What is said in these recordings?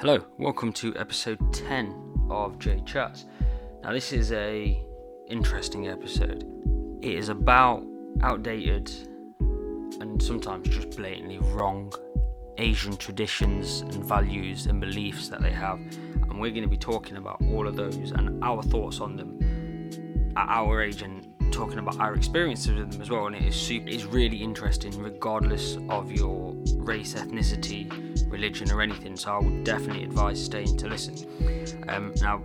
Hello, welcome to episode 10 of J Chats. Now this is a interesting episode. It is about outdated and sometimes just blatantly wrong Asian traditions and values and beliefs that they have. And we're going to be talking about all of those and our thoughts on them at our age and talking about our experiences with them as well. And it is super, it's really interesting, regardless of your race, ethnicity, religion, or anything. So I would definitely advise staying to listen. Um, now,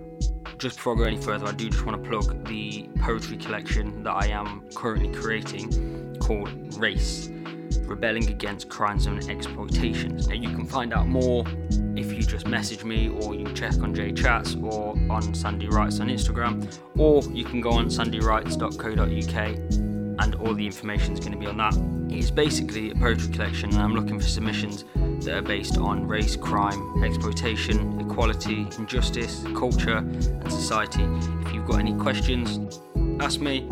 just before I go any further, I do just want to plug the poetry collection that I am currently creating called Race Rebelling Against Crimes and Exploitations. Now, you can find out more you just message me or you check on J Chats or on Sandy Writes on Instagram, or you can go on sandywrites.co.uk and all the information is going to be on that. It is basically a poetry collection, and I'm looking for submissions that are based on race, crime, exploitation, equality, injustice, culture, and society. If you've got any questions, ask me.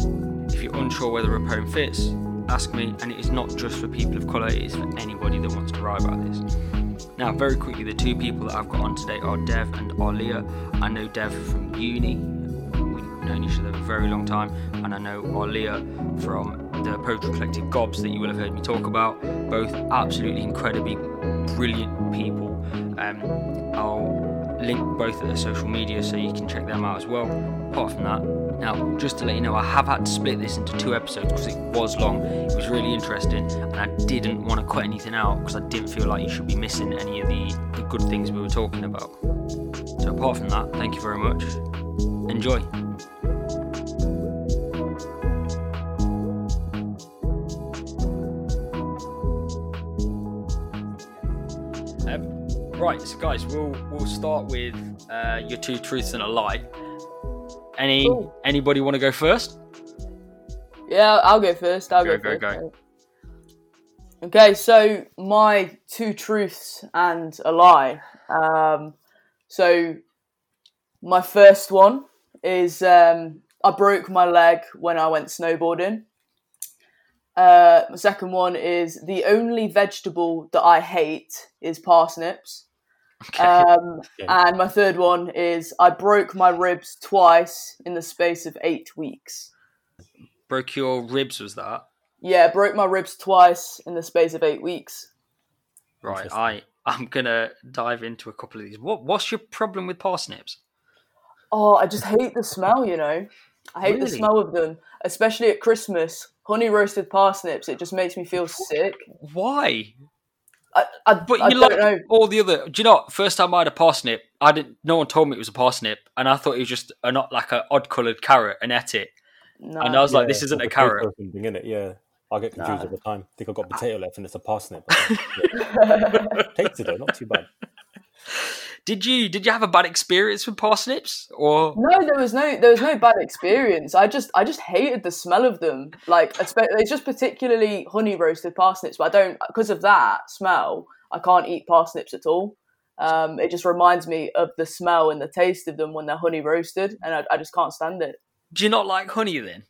If you're unsure whether a poem fits, ask me. And it is not just for people of colour, it is for anybody that wants to write about this. Now, very quickly, the two people that I've got on today are Dev and Arlia. I know Dev from uni. We've known each other for a very long time, and I know Arlia from the Poetry Collective Gobs that you will have heard me talk about. Both absolutely incredibly brilliant people. Um, I'll link both of their social media so you can check them out as well. Apart from that, now just to let you know, I have had to split this into two episodes because it was long. It was really interesting, and I didn't want to cut anything out because I didn't feel like you should be missing any of the, the good things we were talking about. So apart from that, thank you very much. Enjoy. Um, right, so guys, we'll we'll start with uh, your two truths and a lie. Any Cool. anybody want to go first? Yeah, I'll go first. I'll Go, go, go, first. go. Okay, so my two truths and a lie. Um, so my first one is um, I broke my leg when I went snowboarding. Uh, my second one is the only vegetable that I hate is parsnips. Okay. Um, Okay. and my third one is I broke my ribs twice in the space of eight weeks. Broke your ribs, was that? Yeah, broke my ribs twice in the space of eight weeks. Right. I I'm gonna dive into a couple of these. What What's your problem with parsnips? Oh, I just hate the smell, you know. I hate the smell of them, especially at Christmas. Honey roasted parsnips, it just makes me feel sick. Why? I, I, But I you don't like know. all the other. Do you know? what? First time I had a parsnip, I didn't. No one told me it was a parsnip, and I thought it was just a not like a odd coloured carrot and ate it. No. And I was like, this isn't a carrot. or something, innit? Yeah. I get confused Nah. all the time. think I've got potato left and it's a parsnip. Yeah. Tasted though, not too bad. Did you Did you have a bad experience with parsnips? Or No, there was no there was no bad experience. I just I just hated the smell of them. Like it's just particularly honey roasted parsnips, but I don't because of that smell. I can't eat parsnips at all. Um, it just reminds me of the smell and the taste of them when they're honey roasted, and I, I just can't stand it. do you not like honey then?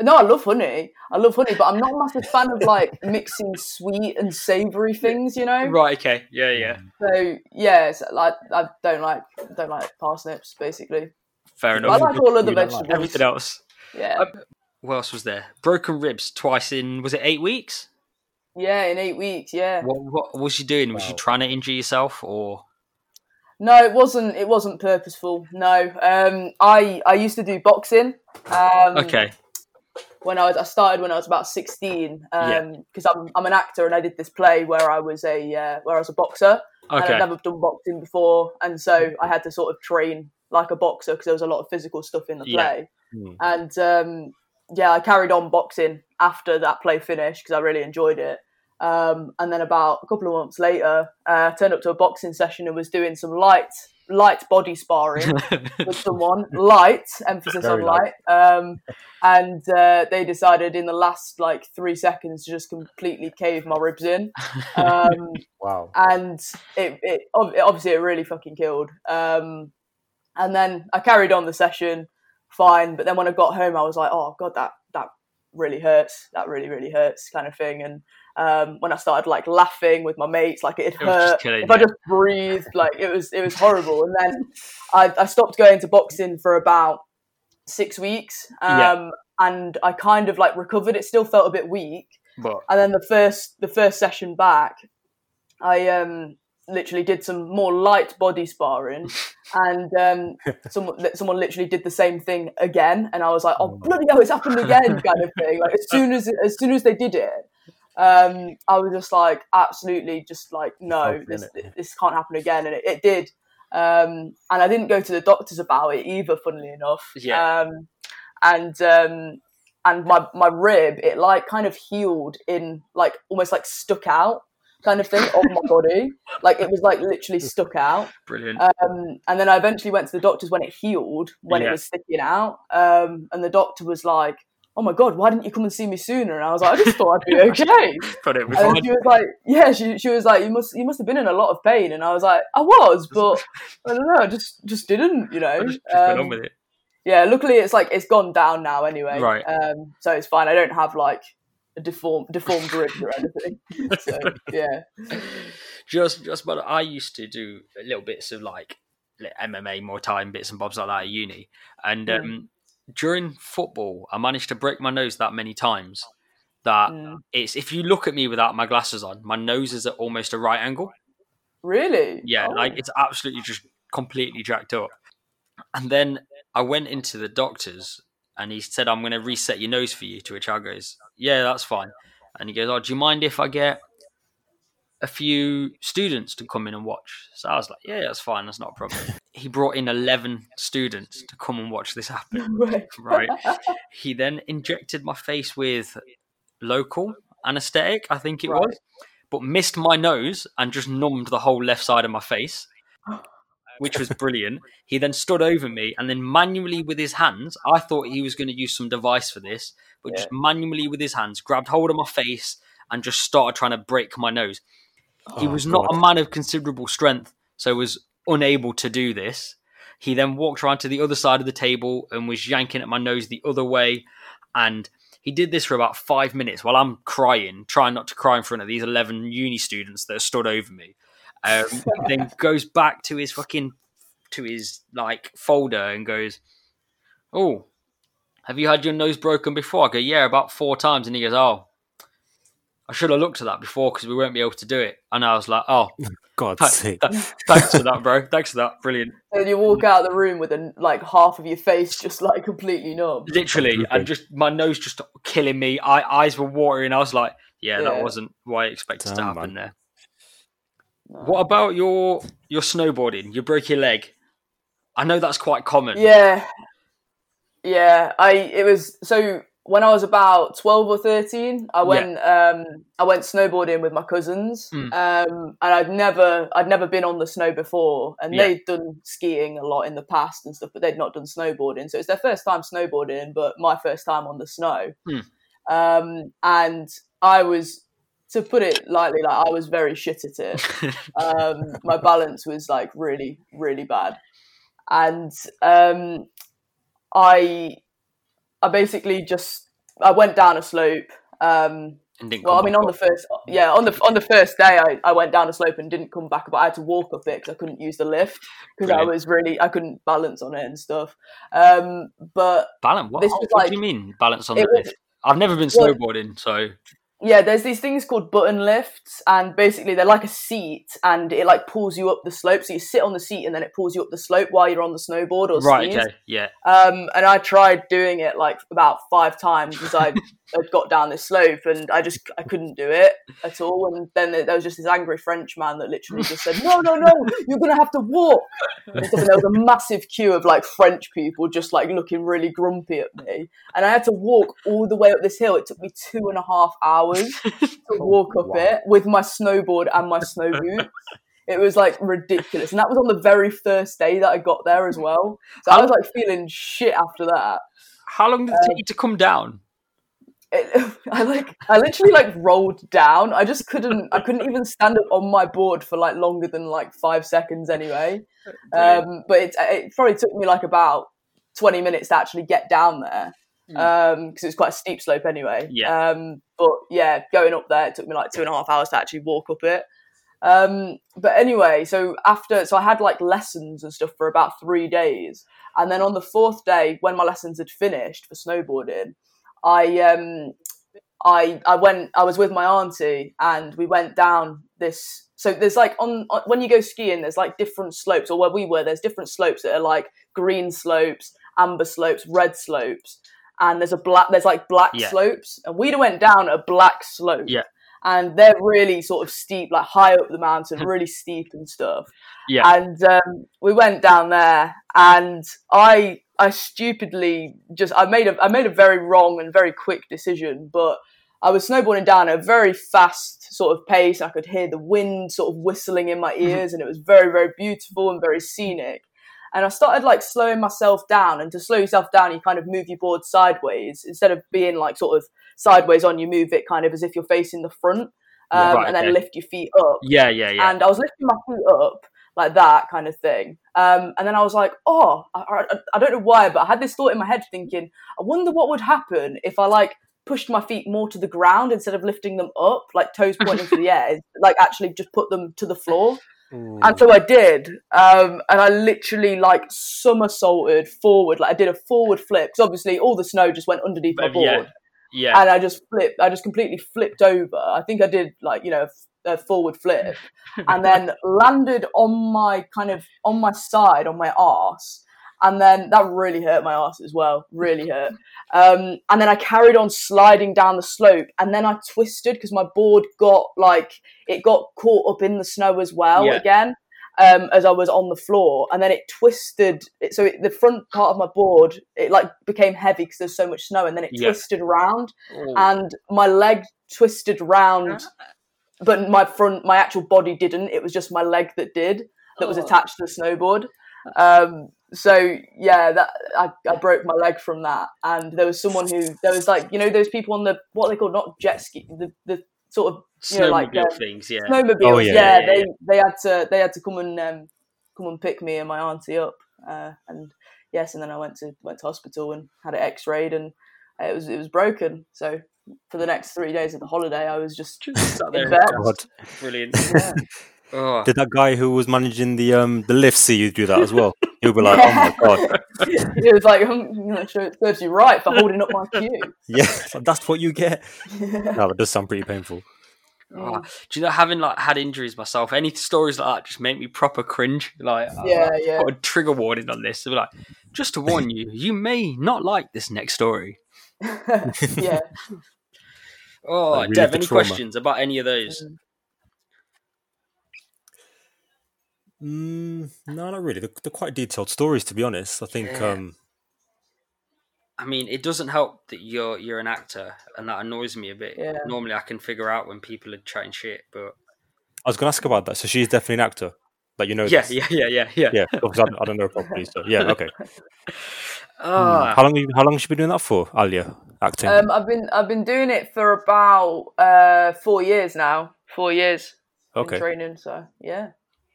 No, I love honey. I love honey, but I'm not a massive fan of like mixing sweet and savoury things. You know. Right. Okay. Yeah. Yeah. So yeah, it's like I don't like don't like parsnips basically. Fair But I enough. like all other You don't like vegetables. Everything else. Yeah. Um, what else was there? Broken ribs twice in was it eight weeks? Yeah, in eight weeks. Yeah. What What was you doing? Was you Wow. trying to injure yourself or? No, it wasn't. It wasn't purposeful. No. Um, I I used to do boxing. Um, Okay. When I was, I started when I was about sixteen. Yeah. Um, because I'm I'm an actor and I did this play where I was a uh, where I was a boxer and Okay. I'd never done boxing before, and so I had to sort of train like a boxer because there was a lot of physical stuff in the Yeah. play. Hmm. And um, yeah, I carried on boxing after that play finished because I really enjoyed it. Um, and then about a couple of months later, uh, I turned up to a boxing session and was doing some light light body sparring with someone. Light, emphasis Very on light. Um, and uh, they decided in the last like three seconds to just completely cave my ribs in. Um, Wow. and it, it obviously it really fucking killed. Um, and then I carried on the session fine, but then when I got home, I was like, oh god, that that really hurts. That really, really hurts, kind of thing. And um, when I started like laughing with my mates, like it It hurt. If I just breathed, like it was, it was horrible. And then I, I stopped going to boxing for about six weeks, um, Yeah. and I kind of like recovered. It still felt a bit weak, But and then the first the first session back, I um literally did some more light body sparring, and um someone someone literally did the same thing again, and I was like, oh bloody hell, it's happened again, kind of thing. Like as soon as as soon as they did it. Um, I was just like, absolutely, just like, no, this this can't happen again, and it, it did. Um, and I didn't go to the doctors about it either, funnily enough. Yeah. Um, and um, and my my rib it like kind of healed in like almost like stuck out kind of thing of my body like it was like literally stuck out brilliant. um, and then i eventually went to the doctors when it healed when Yeah. it was sticking out um, and the doctor was like oh my god why didn't you come and see me sooner and i was like i just thought i'd be okay but it was and fine. she was like yeah she, she was like you must you must have been in a lot of pain and i was like i was but i don't know I just just didn't you know just, just went Um, on with it. yeah, luckily it's like it's gone down now anyway. Right. Um, so it's fine. I don't have like a deformed deformed rib or anything. So yeah. just just but I used to do little bits of like MMA, more time bits and bobs like that at uni, and um, during football, I managed to break my nose that many times that Mm. it's if you look at me without my glasses on, my nose is at almost a right angle. Really? Yeah, Oh. like it's absolutely just completely jacked up. And then I went into the doctor's and he said, I'm going to reset your nose for you. To which I goes, Yeah, that's fine. And he goes, Oh, do you mind if I get a few students to come in and watch? So I was like, Yeah, that's fine. That's not a problem. he brought in 11 students to come and watch this happen. Right. Right. he then injected my face with local anesthetic, I think it Right. was, but missed my nose and just numbed the whole left side of my face, which was brilliant. he then stood over me and then manually with his hands, I thought he was going to use some device for this, but just manually with his hands grabbed hold of my face and just started trying to break my nose. He Oh, was not a man of considerable strength, so was unable to do this. He then walked around to the other side of the table and was yanking at my nose the other way. And he did this for about five minutes while I'm crying, trying not to cry in front of these 11 uni students that stood over me. Um, then goes back to his fucking, to his like folder and goes, Oh, have you had your nose broken before? I go, Yeah, about four times. And he goes, Oh, I should have looked at that before because we won't be able to do it. And I was like, Oh, God, th- sake. th- thanks for that, bro. Thanks for that. Brilliant. And you walk out of the room with a, like half of your face just like completely numb. Literally, and just my nose just killing me. I, eyes were watering. I was like, yeah, that wasn't what I expected to happen man. there. No. What about your your snowboarding? You broke your leg. I know that's quite common. Yeah, yeah. I it was so when I was about twelve or thirteen, I went um I went snowboarding with my cousins, Mm. um, and I'd never I'd never been on the snow before, and Yeah. they'd done skiing a lot in the past and stuff, but they'd not done snowboarding, so it's their first time snowboarding, but my first time on the snow, Mm. um, and I was. To put it lightly, like I was very shit at it um, my balance was like really really bad and um, i i basically just i went down a slope um, well i mean on the first yeah. on the on the first day I, I went down a slope and didn't come back but i had to walk up it because i couldn't use the lift because i was really i couldn't balance on it and stuff. Um, but balance. What, this what was do like- you mean balance on the was- lift? I've never been Well- snowboarding, so yeah there's these things called button lifts and basically they're like a seat and it like pulls you up the slope so you sit on the seat and then it pulls you up the slope while you're on the snowboard or right, skis. okay, yeah, Um, and I tried doing it like about five times because I had got down this slope and I just I couldn't do it at all. And then there was just this angry French man that literally just said, "No, no, no, you're gonna have to walk." And there was a massive queue of like French people just like looking really grumpy at me, and I had to walk all the way up this hill. It took me two and a half hours to walk up Wow. it with my snowboard and my snow boots. It was like ridiculous, and that was on the very first day that I got there as well. So I was like feeling shit after that. How long did it take um, you to come down? It, I like, I literally like rolled down. I just couldn't, I couldn't even stand up on my board for like longer than like five seconds anyway. Um, but it, it probably took me like about twenty minutes to actually get down there. because it's quite a steep slope anyway. Yeah. Um, but yeah, going up there, it took me like two and a half hours to actually walk up it. Um, but anyway, so after, so I had like lessons and stuff for about three days, and then on the fourth day, when my lessons had finished for snowboarding, I um, I I went, I was with my auntie, and we went down this. So there's like on, on when you go skiing, there's like different slopes, or where we were, there's different slopes that are like green slopes, amber slopes, red slopes, and there's a black, there's like black Yeah. slopes, and we went down a black slope. Yeah. And they're really sort of steep, like high up the mountain, really steep and stuff. Yeah. And um, we went down there, and I I stupidly just I made a I made a very wrong and very quick decision, but I was snowboarding down at a very fast sort of pace. I could hear the wind sort of whistling in my ears, and it was very very beautiful and very scenic. And I started like slowing myself down, and to slow yourself down, you kind of move your board sideways instead of being like sort of sideways on. You move it kind of as if you're facing the front, um, Right, and then okay. lift your feet up Yeah, yeah, yeah. and I was lifting my feet up like that kind of thing. Um, and then I was like, oh, I, I, I don't know why, but I had this thought in my head thinking, I wonder what would happen if I like pushed my feet more to the ground instead of lifting them up, like toes pointing to the air, like actually just put them to the floor. And so I did, um, and I literally like somersaulted forward, like I did a forward flip. Because obviously all the snow just went underneath my But, yeah. board yeah. and I just flipped. I just completely flipped over. I think I did like you know a forward flip, and then landed on my kind of on my side on my arse, and then that really hurt my arse as well. Really hurt. Um, and then I carried on sliding down the slope, and then I twisted because my board got like it got caught up in the snow as well Yeah. again. Um, as I was on the floor, and then it twisted. It, so it, the front part of my board, it like became heavy because there's so much snow, and then it Yeah. twisted around, Oh. and my leg twisted round, but my front, my actual body didn't. It was just my leg that did, that was Oh. attached to the snowboard. Um, so yeah, that I, I broke my leg from that, and there was someone who there was like you know those people on the what they call not jet ski the the sort of you know, like, Snowmobile uh, things, yeah. snowmobiles. Oh, yeah, yeah, yeah, they yeah. they had to they had to come and um, come and pick me and my auntie up, uh, and yes, and then I went to went to hospital and had it X-rayed, and it was it was broken. So for the next three days of the holiday, I was just Just sat there in in bed. Brilliant. Yeah. Oh. Did that guy who was managing the um the lift see you do that as well? He'll be like, oh my god, it was like hmm, I'm not sure it serves you right for holding up my queue. yeah, that's what you get. No, that does sound pretty painful. Oh, do you know having like had injuries myself? Any stories like that just make me proper cringe. Like, uh, Yeah, I yeah. put a trigger warning on this. They're like, just to warn you, you may not like this next story. yeah. Oh, Like, relive Dev, any trauma. questions about any of those? Mm. Mm, no, not really. They're, they're quite detailed stories, to be honest. I think. Yeah. um I mean, it doesn't help that you're you're an actor, and that annoys me a bit. Yeah. Normally, I can figure out when people are chatting shit, but I was going to ask about that. So she's definitely an actor. Like you know. yeah, this? yeah, yeah, yeah, yeah. yeah. Because I, I don't know her properly. So yeah, okay. Ah, How long? Have you, how long has she been doing that for, Alia? Acting. Um, I've been I've been doing it for about uh, four years now. Four years. Okay. training. So yeah.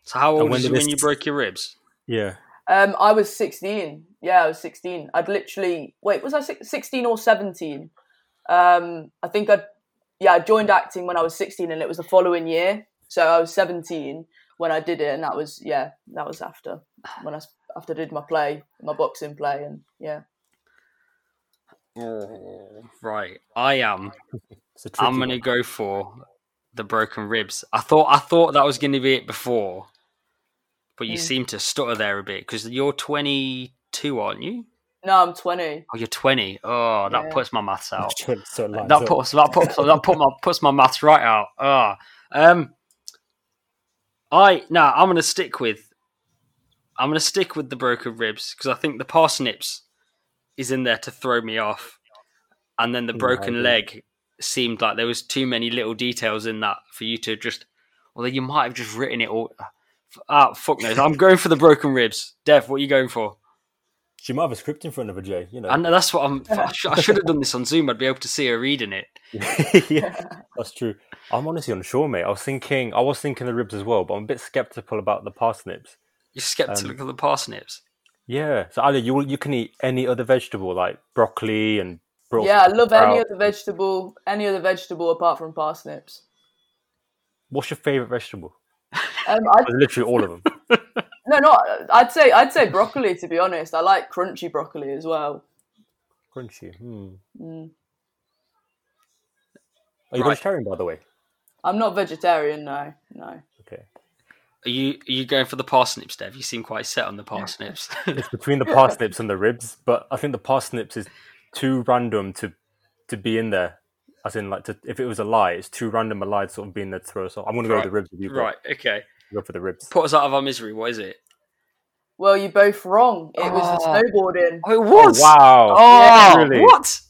So how old when was you did when you broke your ribs? Yeah. Um, I was 16. Yeah, I was 16. I'd literally wait. Was I 16 or 17? Um, I think I, yeah, I joined acting when I was 16, and it was the following year. So I was 17 when I did it, and that was yeah, that was after when I s- after I did my play, my boxing play, and yeah. Oh, right, I am. It's a tricky I'm gonna one. go for the broken ribs. I thought I thought that was gonna be it before, but you Mm. seem to stutter there a bit because you're 22, aren't you? No, I'm 20. Oh, you're 20. Oh, that Yeah. puts my maths out. So that up. puts that puts that put my puts my maths right out. Ah, um, I no, I'm gonna stick with. I'm gonna stick with the broken ribs because I think the parsnips is in there to throw me off, and then the broken agree. leg seemed like there was too many little details in that for you to just. Although you might have just written it all. Ah, fuck knows. I'm going for the broken ribs. Dev, what are you going for? She might have a script in front of her, Jay. You know. And that's what I'm. I sh- I should have done this on Zoom. I'd be able to see her reading it. yeah, that's true. I'm honestly unsure, mate. I was thinking, I was thinking the ribs as well, but I'm a bit skeptical about the parsnips. You're skeptical Um, of the parsnips. Yeah, so Ali, you you can eat any other vegetable like broccoli and Brought Yeah, I love any other vegetable, any other vegetable apart from parsnips. What's your favorite vegetable? Um, I, Literally all of them. no, not. I'd say I'd say broccoli. To be honest, I like crunchy broccoli as well. Crunchy. Hmm. Mm. Are you Right. vegetarian, by the way? I'm not vegetarian. No, no. Okay. Are you are you going for the parsnips, Dev? You seem quite set on the parsnips. It's between the parsnips and the ribs, but I think the parsnips is too random to to be in there. As in, like, to, if it was a lie, it's too random a lie to sort of be in there to throw us off. I'm going to go with the ribs with you. bro. right. Okay. Go for the ribs. Put us out of our misery. What is it? Well, you're both wrong. It was the Oh. snowboarding. Oh, it was. Wow. Oh, Really? what?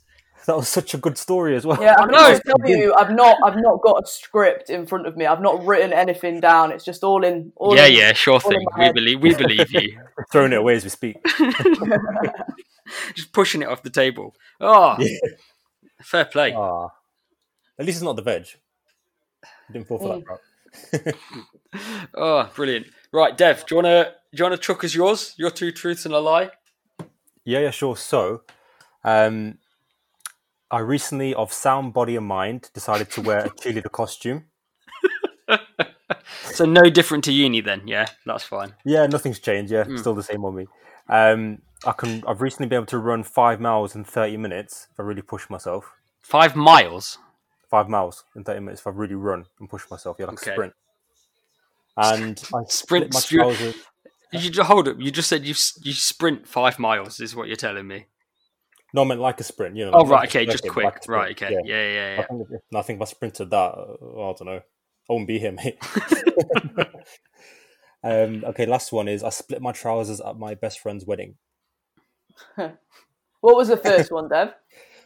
That was such a good story as well. Yeah, I'm No. going to tell you, I've not, I've not got a script in front of me. I've not written anything down. It's just all in. All yeah, in, yeah, sure all in thing. my We head. believe we believe you. Throwing it away as we speak. Just pushing it off the table. Oh, Yeah. fair play. Ah. At least it's not the veg. Didn't fall for that trap. Oh, brilliant. Right, Dev, do you wanna do you wanna chuck us yours? Your two truths and a lie? Yeah, yeah, sure. So, um, I recently, of sound body and mind, decided to wear a cheerleader costume. So no different to uni then, yeah, that's fine. Yeah, nothing's changed. Yeah, Mm. still the same on me. Um, I can. I've recently been able to run five miles in thirty minutes if I really push myself. Five miles. Five miles in thirty minutes if I really run and push myself. Yeah, like Okay. a sprint. And I Sprint my trousers. You just hold up? You just said you you sprint five miles. Is what you're telling me? No, I meant like a sprint. You know. Oh like right, a okay, just circuit, quick. like right, okay, yeah, yeah, I yeah. think, if, I think if I sprinted that, uh, I don't know. I wouldn't be here, mate. um, okay, last one is I split my trousers at my best friend's wedding. What was the first one, Dev?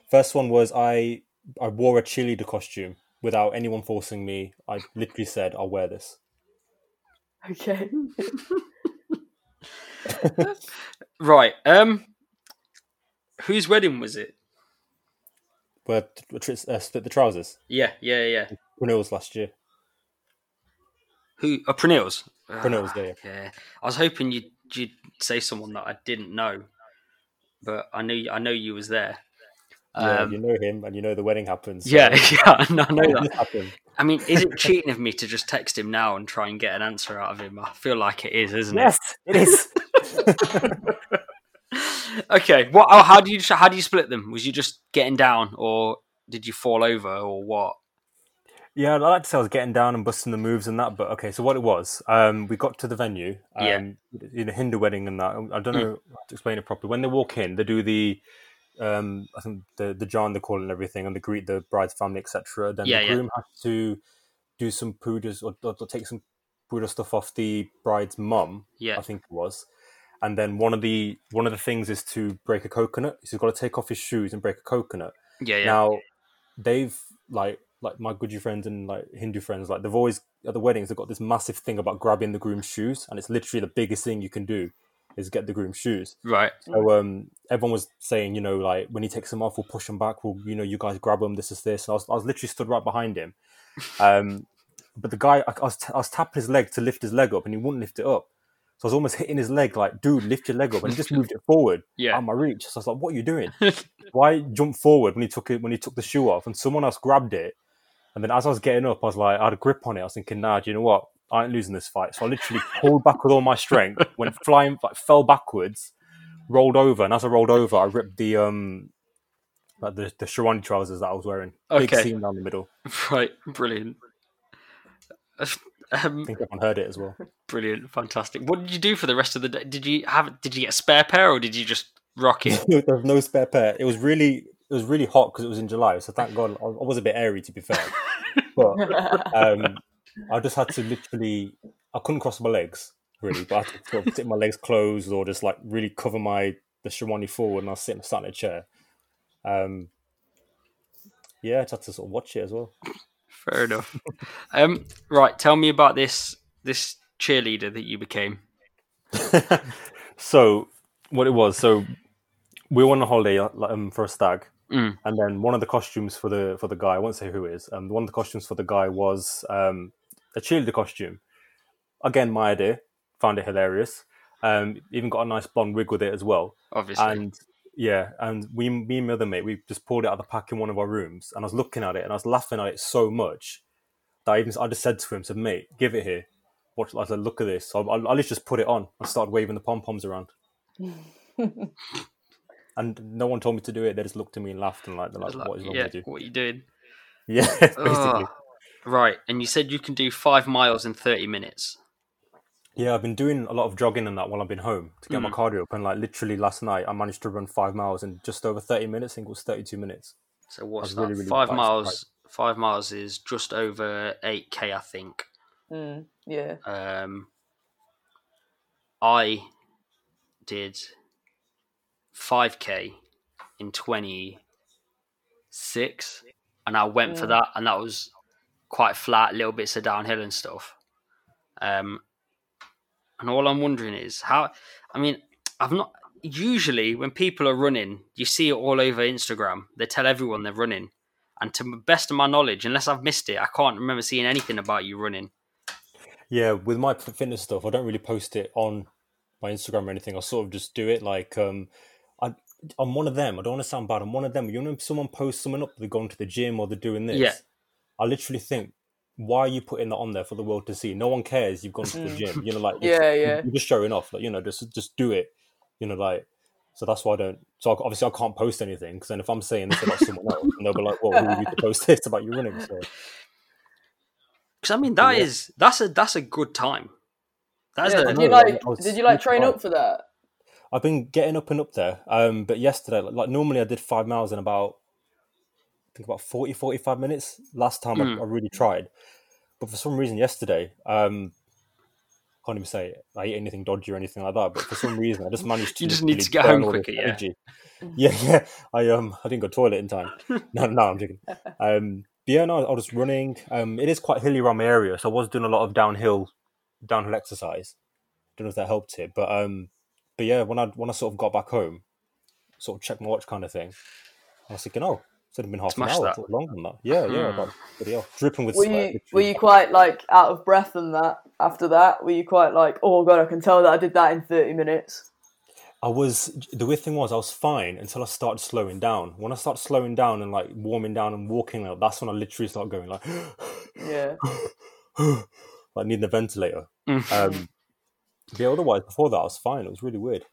First one was I I wore a cheerleader costume without anyone forcing me. I literally said I'll wear this. Okay. Right. Um, whose wedding was it? Where uh, split the trousers. Yeah, yeah, yeah. Renewals last year. Who? Uh, Prenils. Prenils, yeah, yeah. yeah. I was hoping you'd you'd say someone that I didn't know, but I knew I know you was there. Yeah, Um, you know him, and you know the wedding happens. so- yeah, yeah, I know I know that. Happened. I mean, is it cheating of me to just text him now and try and get an answer out of him? I feel like it is, isn't it? Yes, it is. okay. What? Oh, how do you how do you split them? Was you just getting down, or did you fall over, or what? Yeah, I like to say I was getting down and busting the moves and that, but okay. So what it was, um, we got to the venue, um, Yeah. in a Hindu wedding and that. I don't know how to explain it properly. When they walk in, they do the, um, I think the the John they call it and everything, and they greet the bride's family, etc. Then Yeah, the yeah. groom has to do some pujas or, or, or take some puja stuff off the bride's mum. Yeah. I think it was. And then one of the one of the things is to break a coconut. So he's got to take off his shoes and break a coconut. Yeah, yeah. Now, they've like like my Guji friends and like Hindu friends, like they've always at the weddings they've got this massive thing about grabbing the groom's shoes, and it's literally the biggest thing you can do is get the groom's shoes. right. So um, everyone was saying, you know, like when he takes them off, we'll push them back. We'll, you know, you guys grab them. This is this. And I was, I was literally stood right behind him. Um, but the guy, I, I was, t- I was tapping his leg to lift his leg up, and he wouldn't lift it up. So I was almost hitting his leg, like, dude, lift your leg up, and he just moved it forward Yeah. out of my reach. So I was like, what are you doing? Why jump forward when he took it when he took the shoe off, and someone else grabbed it, and then as I was getting up, I was like, I had a grip on it. I was thinking, nah, do you know what? I ain't losing this fight. So I literally pulled back with all my strength, went flying, like fell backwards, rolled over, and as I rolled over, I ripped the um, like the the Sherwani trousers that I was wearing. Big Okay. seam down the middle. Right. Brilliant. Um, I think everyone heard it as well. brilliant. Fantastic. What did you do for the rest of the day? Did you have? Did you get a spare pair, or did you just rock it? there was no spare pair. It was really it was really hot because it was in July. So thank God I I was a bit airy to be fair. but um, I just had to literally I couldn't cross my legs really, but I had to sort of sit my legs closed or just like really cover my the Sherwani forward and I was sitting sat in a chair. Um, yeah, I just had to sort of watch it as well. Fair enough. Um, right. Tell me about this this cheerleader that you became. so what it was, so we were on a holiday uh, um, for a stag, Mm. and then one of the costumes for the for the guy, I won't say who it is. Um, one of the costumes for the guy was um, a cheerleader costume. Again, my idea. Found it hilarious. Um, even got a nice blonde wig with it as well. Obviously. And Yeah, and we, me and my other mate, we just pulled it out of the pack in one of our rooms, and I was looking at it, and I was laughing at it so much that I even I just said to him, "said Mate, give it here." Watch, I said, "Look at this." So I, I, I just put it on and started waving the pom poms around, and no one told me to do it. They just looked at me and laughed and like, they're like, Like, "What is wrong yeah, with you?" what are you doing? Yeah, basically. Right, and you said you can do five miles in thirty minutes. Yeah, I've been doing a lot of jogging and that while I've been home to get my Mm. cardio up, and like literally last night I managed to run five miles in just over thirty minutes. I think it was thirty-two minutes. So what's that? really, really five quite miles. Five miles is just over eight k, I think. Mm, yeah. Um, I did five k in twenty six, and I went for Mm. that, and that was quite flat, little bits of downhill and stuff. Um, and all I'm wondering is how. I mean, I've not. Usually, when people are running, you see it all over Instagram. They tell everyone they're running, and to the best of my knowledge, unless I've missed it, I can't remember seeing anything about you running. Yeah, with my fitness stuff, I don't really post it on my Instagram or anything. I sort of just do it like um, I I'm one of them. I don't want to sound bad. I'm one of them. You know, if someone posts someone up, they're going to the gym or they're doing this. Yeah. I literally think, why are you putting that on there for the world to see? No one cares. You've gone to the Mm. gym. You know, like Yeah, yeah. you're just showing off. Like you know, just just do it. You know, like so that's why I don't. So I, obviously I can't post anything because then if I'm saying this about someone else, and they'll be like, "Well, who are you to post this about you running?" So Because I mean, that Yeah. is that's a that's a good time. That's yeah a, did know, you like? Was Did you like train up for that? I've been getting up and up there. Um, but yesterday, like, like normally I did five miles in about, I think about 40, 45 minutes. Last time Mm. I, I really tried. But for some reason yesterday, um, can't even say I ate anything dodgy or anything like that. But for some reason, I just managed to. You just need to get home quicker, yeah. energy. Yeah, yeah. I um, I didn't go to the toilet in time. no, no, I'm joking. Um, but yeah, no, I was running. Um, it is quite hilly around my area, so I was doing a lot of downhill, downhill exercise. Don't know if that helped it, but um, but yeah, when I when I sort of got back home, sort of checked my watch, kind of thing. I was thinking, oh, it's only been half Smash an hour, that. Longer than that. Yeah, yeah, Hmm. about bloody hell, dripping with Were sweat. you literally. were you quite like out of breath and that after that? Were you quite like, oh god, I can tell that I did that in thirty minutes? I was the weird thing was I was fine until I started slowing down. When I started slowing down and like warming down and walking out, that's when I literally started going like, Yeah. like needing a ventilator. Mm. Um, but yeah, otherwise before that I was fine. It was really weird.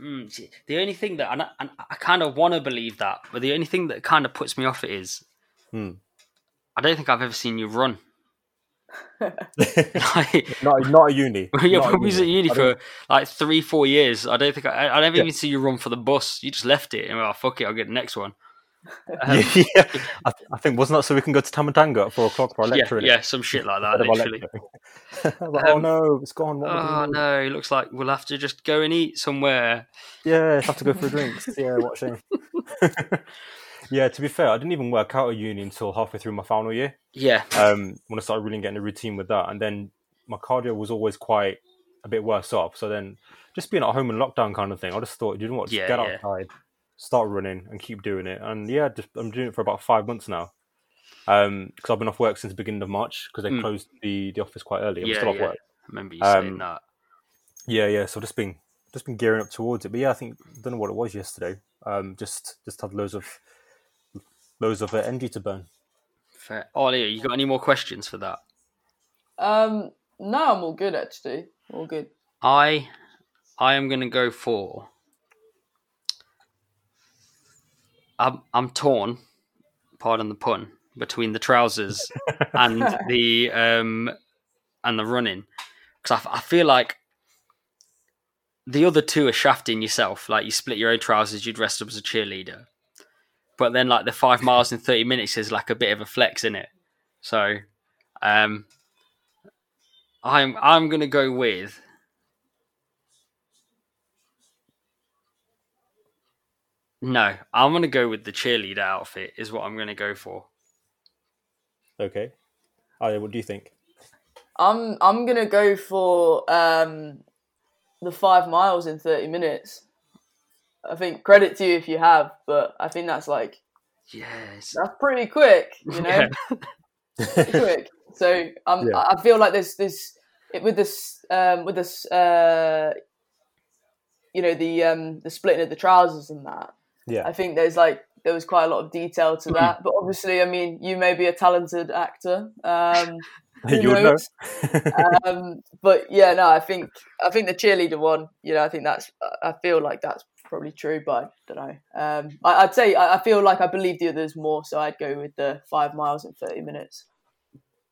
Mm, the only thing that and I, and I kind of want to believe that, but the only thing that kind of puts me off it is Hmm. I don't think I've ever seen you run. like, not not at uni. yeah, Not we was at uni for like three, four years. I don't think I, I never Yeah. even see you run for the bus. You just left it and well, fuck it, I'll get the next one. Um, yeah, yeah. I, I think wasn't that so we can go to Tamatanga at four o'clock for our lecture? innit? yeah, some shit like that. Instead of our Literally. lecture. I was like, oh Um, no, it's gone. What Oh no, it looks like we'll have to just go and eat somewhere. Yeah, have to go for drinks. Yeah, shame. yeah, to be fair, I didn't even work out at uni until halfway through my final year. Yeah, Um, when I started really getting a routine with that, and then my cardio was always quite a bit worse off. So then, just being at home in lockdown kind of thing, I just thought, you know what, Yeah, get yeah. Outside, start running, and keep doing it. And yeah, just I'm doing it for about five months now. Um, because I've been off work since the beginning of March because they Mm. closed the the office quite early. I'm Yeah, still off yeah. work. I remember you saying Um, that. Yeah, yeah. So just been just been gearing up towards it. But yeah, I think I don't know what it was yesterday. Um, just just had loads of loads of uh, energy to burn. Fair. Oh, Leo, you got any more questions for that? Um, no, I'm all good actually. All good. I, I am gonna go for. I'm I'm torn, pardon the pun, between the trousers and the um and the running, because I, I feel like the other two are shafting yourself. Like you split your own trousers, you dressed up as a cheerleader, but then like the five miles in thirty minutes is like a bit of a flex in it. So, um, I'm I'm gonna go with. No, I'm gonna go with the cheerleader outfit. Is what I'm gonna go for. Okay. Oh, yeah, what do you think? I'm I'm gonna go for um the five miles in thirty minutes. I think credit to you if you have, but I think that's like Yes. that's pretty quick, you know, Yeah. pretty quick. So um, Yeah. I I feel like there's this it, with this um with this uh you know the um the splitting of the trousers and that. Yeah. I think there's like there was quite a lot of detail to that. But obviously, I mean, you may be a talented actor. Um, you would know. um, but yeah, no, I think I think the cheerleader one. You know, I think that's I feel like that's probably true, but I don't know. Um, I, I'd say I, I feel like I believe the others more, so I'd go with the five miles in thirty minutes.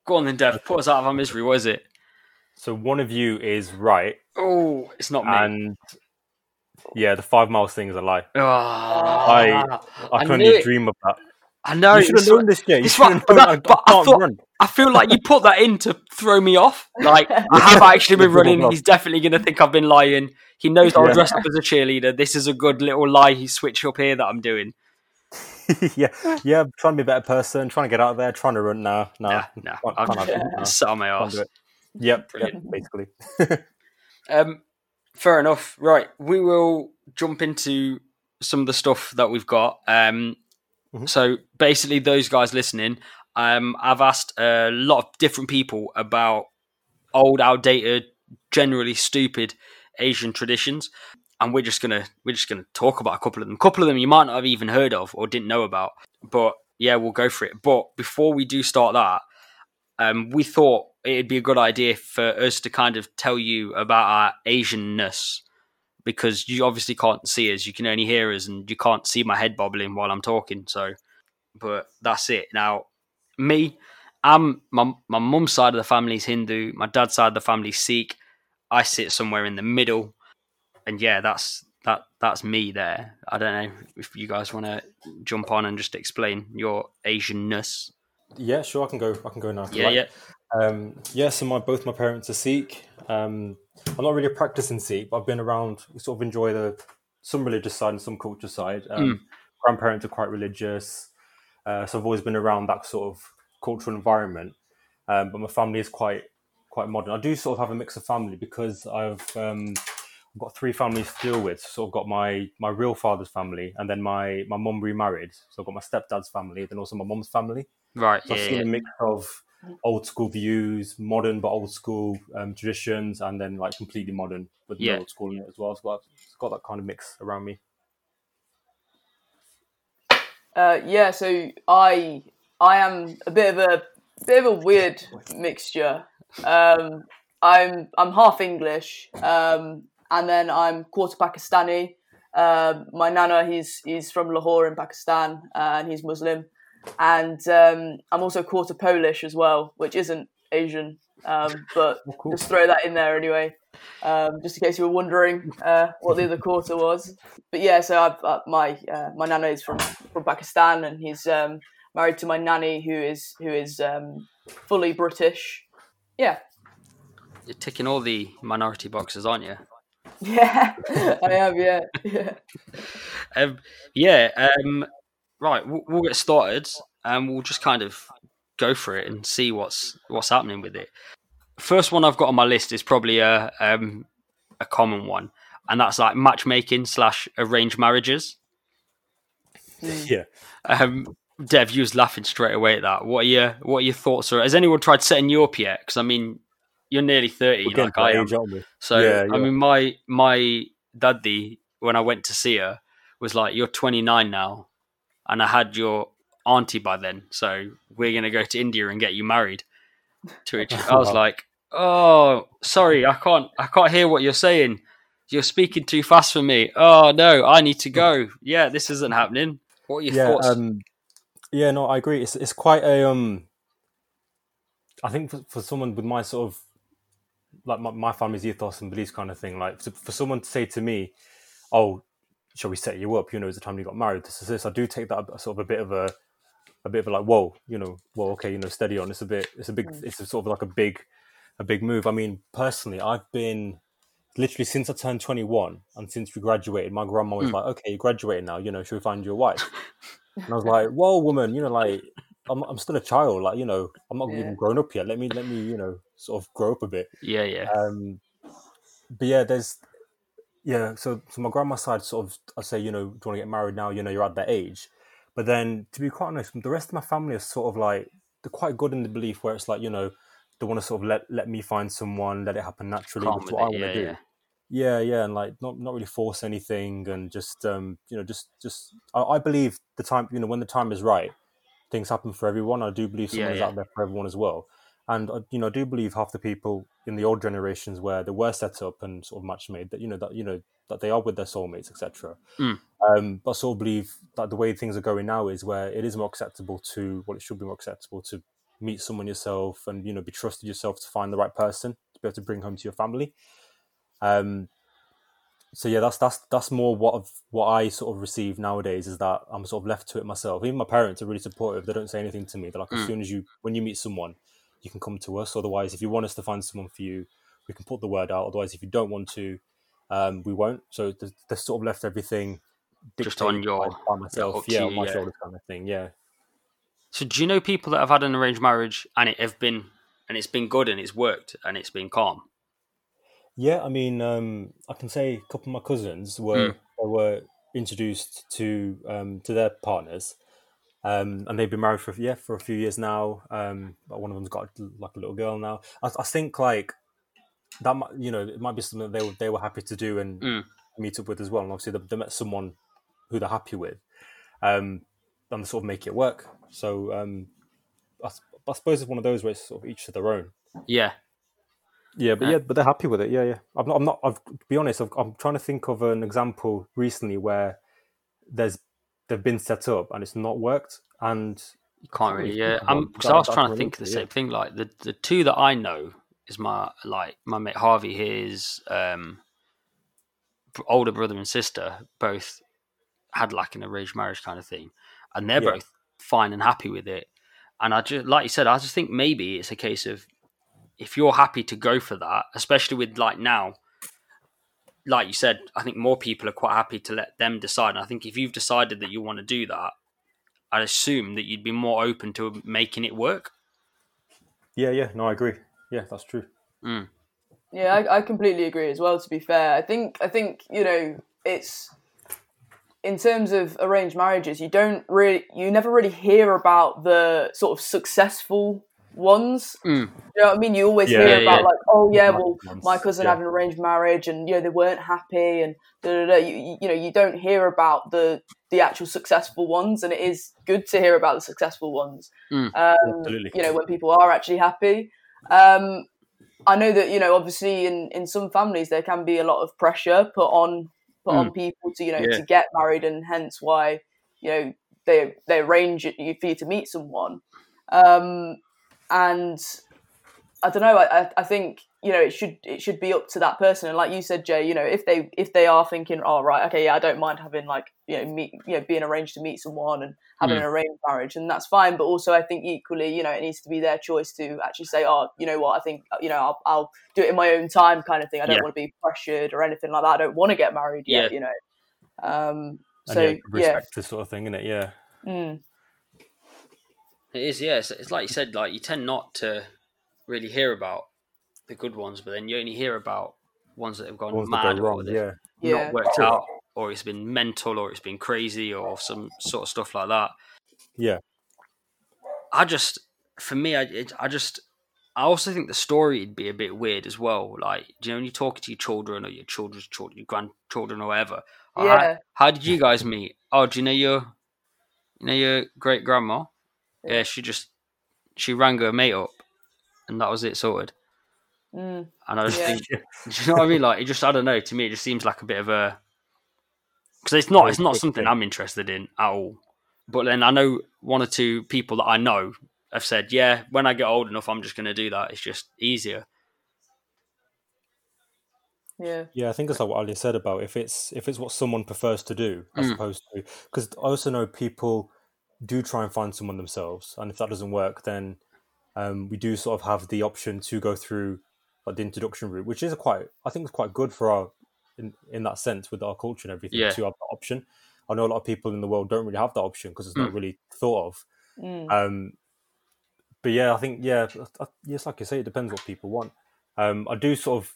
Go on then, Dev. Put us out of our misery. What is it? So one of you is right, Oh, it's not me. and yeah, the five miles thing is a lie. Oh, I- I, I can't even dream of that. I know. you should have known this. You it's right, but I, but I thought- run. I feel like you put that in to throw me off. Like I have actually been running. He's definitely going to think I've been lying. He knows I'll Yeah. dress up as a cheerleader. This is a good little lie he switched up here that I'm doing. yeah, yeah, trying to be a better person, trying to get out of there, trying to run. Nah, nah, Nah, nah. I'm have Sat on my arse. Yep, yep, basically. Um, fair enough. Right, we will jump into some of the stuff that we've got. Um, Mhm. So basically, those guys listening, um, I've asked a lot of different people about old, outdated, generally stupid Asian traditions, and we're just gonna we're just gonna talk about a couple of them. A couple of them you might not have even heard of or didn't know about, but yeah, we'll go for it. But before we do start that, um, we thought it'd be a good idea for us to kind of tell you about our Asianness because you obviously can't see us, you can only hear us, and you can't see my head bobbling while I'm talking. So, but that's it. Now, me, I'm my my mum's side of the family is Hindu, my dad's side of the family is Sikh. I sit somewhere in the middle, and yeah, that's that that's me there. I don't know if you guys want to jump on and just explain your Asianness. Yeah, sure, I can go. I can go now. Yeah, like. yeah. Um, yeah, so my both my parents are Sikh. Um, I'm not really a practicing Sikh, but I've been around. Sort of enjoy the some religious side and some culture side. Um, Grandparents are quite religious, uh, so I've always been around that sort of cultural environment. Um, but my family is quite quite modern. I do sort of have a mix of family because I've um, I've got three families to deal with. So I've got my my real father's family, and then my my mum remarried. So I've got my stepdad's family, then also my mum's family. Right. So Yeah, I've seen yeah. a mix of old school views, modern but old school um, traditions, and then like completely modern with Yeah. no old school in it as well. So I've it's got that kind of mix around me. Uh, yeah, so I I am a bit of a bit of a weird mixture. Um, I'm I'm half English, um, and then I'm quarter Pakistani. Um, my nana, he's he's from Lahore in Pakistan, uh, and he's Muslim, and um, I'm also quarter Polish as well, which isn't Asian, um, but Oh, cool. just throw that in there anyway, um, just in case you were wondering uh, what the other quarter was. But yeah, so I've, uh, my uh, my nana is from from Pakistan, and he's um, married to my nanny, who is who is um, fully British. Yeah, You're ticking all the minority boxes, aren't you? yeah, I have. Yeah, yeah. Um, yeah. Right. We'll, we'll get started, and we'll just kind of go for it and see what's what's happening with it. First one I've got on my list is probably a um, a common one, and that's like matchmaking slash arranged marriages. Yeah. Um, Dev, you was laughing straight away at that. What are your what are your thoughts? Or has anyone tried setting you up yet? Because I mean, you're nearly thirty, We're like I am. age. So Yeah, I mean, my my dadi when I went to see her was like, "You're 29 now," and I had your auntie by then. So we're gonna go to India and get you married. To which I was like, "Oh, sorry, I can't I can't hear what you're saying. You're speaking too fast for me. Oh no, I need to go. Yeah, this isn't happening. What are your yeah, thoughts? um, yeah, no, I agree. It's it's quite a um. I think for, for someone with my sort of like my, my family's ethos and beliefs kind of thing, like for, for someone to say to me, "Oh, shall we set you up?" You know, it's the time you got married. This is this. I do take that sort of a bit of a a bit of a like, whoa, you know, well, okay, you know, steady on. It's a bit, it's a big, it's a sort of like a big, a big move. I mean, personally, I've been literally since I turned 21 and since we graduated, my grandma was Mm. like, okay, you graduated now, you know, should we find you a wife? And I was like, whoa, woman, you know, like, I'm, I'm still a child, like, you know, I'm not Yeah. even grown up yet. Let me, let me, you know, sort of grow up a bit. yeah, yeah, Um, but yeah, there's, yeah, so, so my grandma's side sort of, I say, you know, do you want to get married now? You know, you're at that age. But then, to be quite honest, the rest of my family is sort of like, they're quite good in the belief where it's like, you know, they want to sort of let, let me find someone, let it happen naturally, Calm with what I it, want to yeah, do. yeah. yeah, yeah, and like not not really force anything, and just um, you know, just just I, I believe the time, you know, when the time is right, things happen for everyone. I do believe someone Yeah, is out there for everyone as well, and I, you know, I do believe half the people in the old generations where they were set up and sort of match made that you know that you know that they are with their soulmates, etc. Mm. Um, but I sort of believe that the way things are going now is where it is more acceptable to well, it should be more acceptable to meet someone yourself and you know be trusted yourself to find the right person to be able to bring home to your family. Um, so yeah, that's that's that's more what I've, what I sort of receive nowadays is that I'm sort of left to it myself. Even my parents are really supportive. They don't say anything to me. They're like, as Mm. soon as you when you meet someone, you can come to us. Otherwise, if you want us to find someone for you, we can put the word out. Otherwise, if you don't want to, um, we won't. So they sort of left everything Just on your- by, by myself. Yeah, on my yeah. shoulders kind of thing. Yeah. So do you know people that have had an arranged marriage and it have been and it's been good and it's worked and it's been calm? Yeah, I mean, um, I can say a couple of my cousins were Mm. they were introduced to um, to their partners, um, and they've been married for yeah for a few years now. Um, but one of them's got like a little girl now. I, I think like that might you know it might be something that they were they were happy to do and Mm. meet up with as well. And obviously they, they met someone who they're happy with, um, and they sort of make it work. So um, I, I suppose it's one of those where it's sort of each to their own. Yeah. Yeah, but Uh, yeah, but they're happy with it. Yeah, yeah. I'm not. I'm not. I've, to be honest, I've, I'm trying to think of an example recently where there's they've been set up and it's not worked, and You can't really, yeah. I'm because I was trying to think of the same yeah. thing. Like the the two that I know is my like my mate Harvey, his um older brother and sister, both had like an arranged marriage kind of thing, and they're Yeah. both fine and happy with it. And I just like you said, I just think maybe it's a case of if you're happy to go for that, especially with like now. Like you said, I think more people are quite happy to let them decide. And I think if you've decided that you want to do that, I'd assume that you'd be more open to making it work. yeah, yeah. No, I agree. Yeah, that's true. Mm. Yeah, I, I completely agree as well. To be fair, I think I think you know it's in terms of arranged marriages, you don't really, you never really hear about the sort of successful ones. Mm. You know what I mean? You always Yeah, hear yeah, about yeah. like, oh yeah, well, my cousin yeah. had an arranged marriage, and you know they weren't happy, and da, da, da. You, you- you know you don't hear about the the actual successful ones, and it is good to hear about the successful ones. Mm. Um, you know when people are actually happy. Um, I know that you know obviously in in some families there can be a lot of pressure put on put on people to you know Yeah. to get married, and hence why you know they they arrange it for you to meet someone. Um, and I don't know. I, I- think you know it should it should be up to that person. And like you said, Jay, you know if they if they are thinking, oh right, okay, yeah, I don't mind having like you know meet you know being arranged to meet someone and having Mm. an arranged marriage, and that's fine. But also, I think equally, you know, it needs to be their choice to actually say, oh, you know what, I think you know I'll, I'll do it in my own time, kind of thing. I don't Yeah. want to be pressured or anything like that. I don't want to get married yet, Yeah. you know. Um, so yeah, yeah, respect this sort of thing, isn't it? Yeah. Mm. It is, yeah. It's, it's like you said, like you tend not to really hear about the good ones, but then you only hear about ones that have gone Ones mad go or wrong. they've Yeah. yeah, not worked Sure. out, or it's been mental, or it's been crazy, or some sort of stuff like that. Yeah. I just, for me, I, it, I just, I also think the story would be a bit weird as well. Like, do you know, when you talk to your children or your children's children, your grandchildren or whatever. oh, how- yeah, How, did you guys meet? Oh, do you know your, you know your great grandma? Yeah, she just, she rang her mate up, and that was it sorted. mm. And I just Yeah. think, do you know what I mean? Like, it just, I don't know. To me, it just seems like a bit of a, because it's not it's not something. I'm interested in at all. But then I know one or two people that I know have said, yeah, when I get old enough, I'm just going to do that. It's just easier. yeah, Yeah, I think it's like what Ali said about if it's if it's what someone prefers to do as Mm. opposed to because I also know people do try and find someone themselves, and if that doesn't work, then um, we do sort of have the option to go through like the introduction route, which is a quite I think it's quite good for our in in that sense with our culture and everything Yeah. to have that option. I know a lot of people in the world don't really have that option because it's not Mm. really thought of. mm. Um, but yeah, I think yeah, I- yes, like you say, it depends what people want. Um, I do sort of.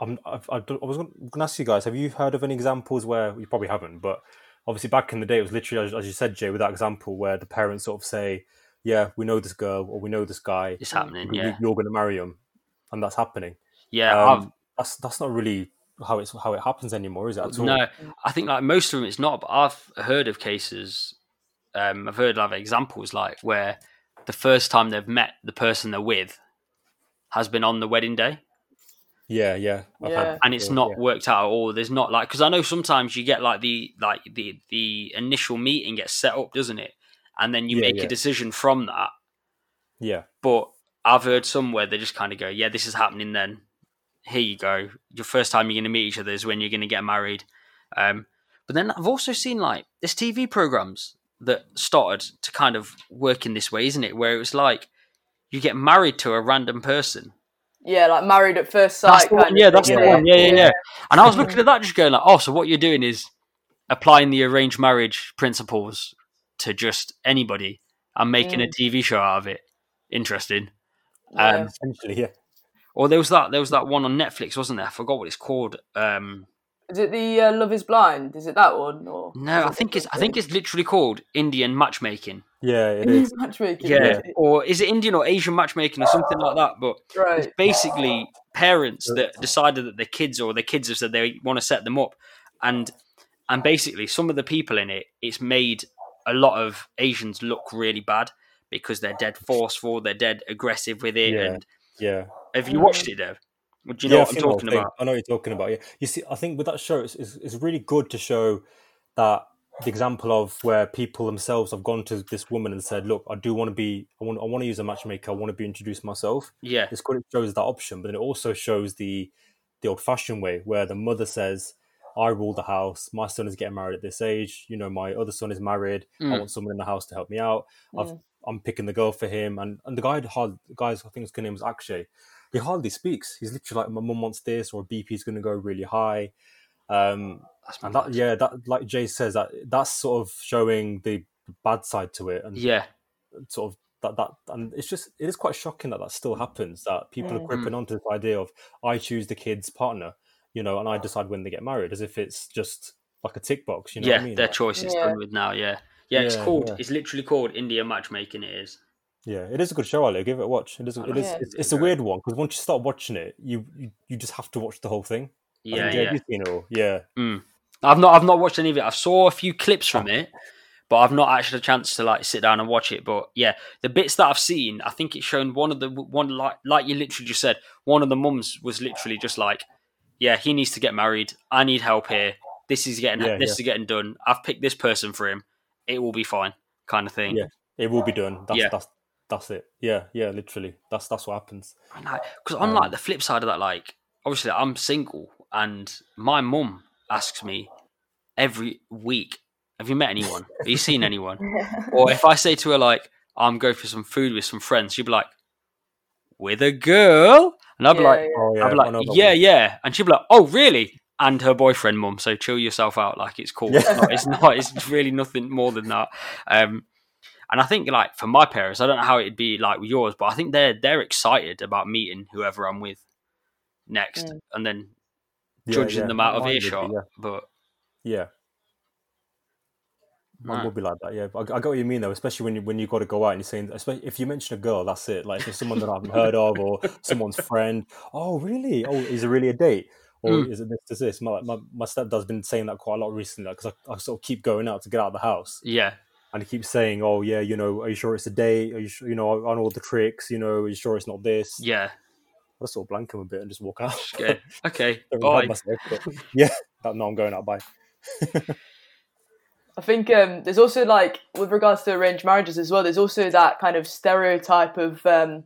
I'm, I've, I, don't- I was going to ask you guys: Have you heard of any examples where you probably haven't, but obviously back in the day, it was literally as, as you said, Jay, with that example where the parents sort of say, "Yeah, we know this girl or we know this guy. It's happening. we- Yeah. You're going to marry him," and that's happening. Yeah. Um, I've, that's that's not really how it's how it happens anymore, is it at all? No, I think like most of them it's not, but I've heard of cases. Um, I've heard of examples like where the first time they've met the person they're with has been on the wedding day, Yeah, yeah. I've Yeah. had and it's before, not yeah. worked out at all. There's not like because I know sometimes you get like the like the the initial meeting gets set up, doesn't it? And then you Yeah, make yeah. a decision from that. Yeah, But I've heard somewhere they just kind of go, "Yeah, this is happening." Then here you go. Your first time you're going to meet each other is when you're going to get married. Um, but then I've also seen like there's TV programs that started to kind of work in this way, isn't it? Where it was like you get married to a random person. Yeah, like married at first That's sight. the one, yeah, thing, that's the one. Yeah, yeah, yeah. And I was looking at that, just going like, oh, so what you're doing is applying the arranged marriage principles to just anybody and making a TV show out of it. Interesting. Yeah. Um, essentially, yeah. or there was that there was that one on Netflix, wasn't there? I forgot what it's called. Um, Is it the uh, Love Is Blind? Is it that one? Or no, I think it's I think it's literally called Indian matchmaking. Yeah, it Indian is. matchmaking. Yeah, or is it Indian or Asian matchmaking or something like that? But right. it's basically parents that decided that their kids or their kids have said they want to set them up, and and basically some of the people in it, it's made a lot of Asians look really bad because they're dead forceful, they're dead aggressive with it. Yeah. And Yeah. have you watched it, Dev? Do you know yeah, what I've I'm seen the whole talking thing. about? I know what you're talking about. Yeah, you see, I think with that show, it's, it's, it's really good to show that the example of where people themselves have gone to this woman and said, "Look, I do want to be, I want, I want to use a matchmaker. I want to be introduced myself." Yeah, It's good. It shows that option, but then it also shows the the old fashioned way where the mother says, "I rule the house. My son is getting married at this age. You know, my other son is married. I Mm. want someone in the house to help me out. I've, Mm. I'm picking the girl for him." And and the guy, hard, the guy's, I think his name was Akshay. He hardly speaks. He's literally like, "My mum wants this," or "BP is going to go really high." Um, that's and that, yeah, that like Jay says, that that's sort of showing the bad side to it, and yeah, sort of that that and it's just it is quite shocking that that still happens that people are Mm. gripping onto this idea of I choose the kid's partner, you know, and I decide when they get married, as if it's just like a tick box, you know yeah, what I mean? their Like, choice is Yeah. done with now. Yeah, yeah, it's Yeah, called. yeah. It's literally called India matchmaking. It is. Yeah, it is a good show, Ali. Give it a watch. It is. I It know. is. Yeah. It's, it's a weird one because once you start watching it, you, you you just have to watch the whole thing. Yeah, think, yeah. you seen it all? Yeah, mm. I've not I've not watched any of it. I saw a few clips from ah. it, but I've not actually had a chance to like sit down and watch it. But yeah, the bits that I've seen, I think it's shown one of the one like like you literally just said, one of the mums was literally just like, yeah, he needs to get married. I need help here. This is getting Yeah, this yeah. is getting done. I've picked this person for him. It will be fine, kind of thing. Yeah. it will be done. That's Yeah. that's that's it. Yeah, yeah, literally. That's that's what happens. Because on like the flip side of that, like obviously I'm single, and my mum asks me every week, "Have you met anyone? Have you seen anyone?" or if I say to her like, "I'm going for some food with some friends," she'd be like, "With a girl," and I'd be Yeah, like, yeah. Oh yeah, "I'd be like, yeah, one. yeah," and she'd be like, "Oh, really?" And her boyfriend, mum. So chill yourself out. Like it's cool. It's, not, it's not. It's really nothing more than that. Um, and I think like for my parents, I don't know how it'd be like with yours, but I think they're they're excited about meeting whoever I'm with next, Mm. and then Yeah, judging yeah. them out of Mine would earshot. yeah. But Yeah. Mine Right. would be like that, yeah. But I, I get what you mean though, especially when you when you got to go out and you're saying, especially if you mention a girl, that's it. Like if it's someone that I haven't heard of or someone's friend. Oh, really? Oh, is it really a date? Or Mm. is it this? Is this? My my my stepdad's been saying that quite a lot recently because I, I sort of keep going out to get out of the house, yeah, and he keeps saying, "Oh, yeah, you know, are you sure it's a date? Are you sure, you know, on all the tricks? You know, are you sure it's not this?" yeah, I just sort of blank him a bit and just walk out. okay, okay, bye. myself, but yeah, no, I'm going out. Bye. I think um, there's also like with regards to arranged marriages as well. There's also that kind of stereotype of um,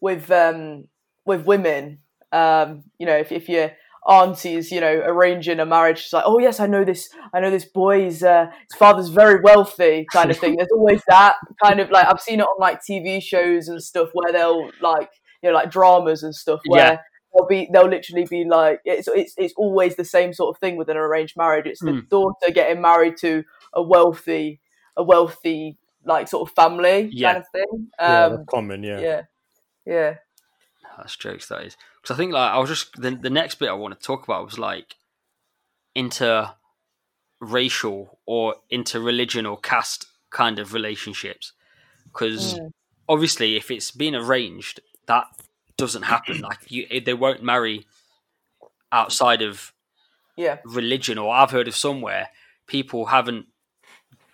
with um, with women. Um, you know, if if your aunties, you know, arranging a marriage, She's like, oh yes, I know this. I know this boy's uh, his father's very wealthy, kind of thing. There's always that kind of like I've seen it on like TV shows and stuff where they'll like you know like dramas and stuff where. Yeah. They'll be. They'll literally be like. It's. It's. It's always the same sort of thing with an arranged marriage. It's the Mm. daughter getting married to a wealthy, a wealthy like sort of family Yeah. kind of thing. Um, that's common. Yeah. yeah, yeah, That's jokes. That is because I think like I was just the the next bit I want to talk about was like inter-racial or inter-religion or caste kind of relationships because Mm. obviously if it's been arranged that doesn't happen like you they won't marry outside of yeah, religion, or I've heard of somewhere people haven't.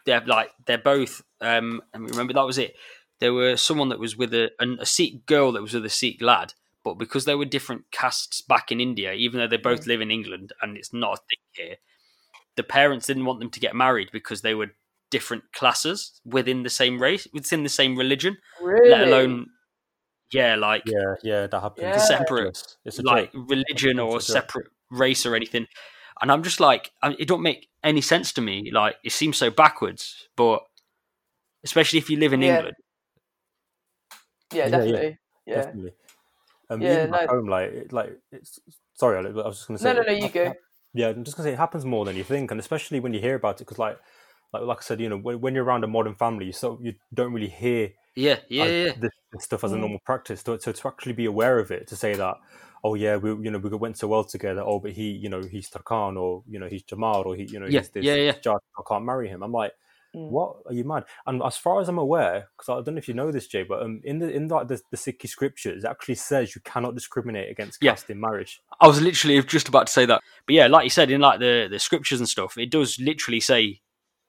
They're like they're both. Um, and remember that was it. There were someone that was with a, a Sikh girl that was with a Sikh lad, but because they were different castes back in India, even though they both live in England and it's not a thing here, the parents didn't want them to get married because they were different classes within the same race, within the same religion, really. let alone yeah, like Yeah, yeah, that happens. Yeah. separate It's a like joke. religion or a It's a joke. separate race or anything. And I'm just like, I- it don't make any sense to me. Like, it seems so backwards, but especially if you live in Yeah. England. yeah, Yeah, yeah. definitely. Yeah, Definitely. Um, Yeah, even no. home, like, it- like it's sorry, I was just going to say. no, no, no, you go. Yeah, I'm just gonna say it happens more than you think, and especially when you hear about it, because like, like, like I said, you know, when, when you're around a modern family, you so you don't really hear Yeah, yeah, like, yeah. this, this stuff as a Mm. normal practice. So, so to actually be aware of it, to say that, oh yeah, we you know we went so well together. Oh, but he, you know, he's Tarkhan, or you know, he's Jamal, or he, you know, Yeah, he's this. yeah, yeah. I can't marry him. I'm like, Mm. what are you mad? And as far as I'm aware, because I don't know if you know this, Jay, but um, in the in like the, the Sikh scriptures, it actually says you cannot discriminate against Yeah. caste in marriage. I was literally just about to say that. But yeah, like you said, in like the, the scriptures and stuff, it does literally say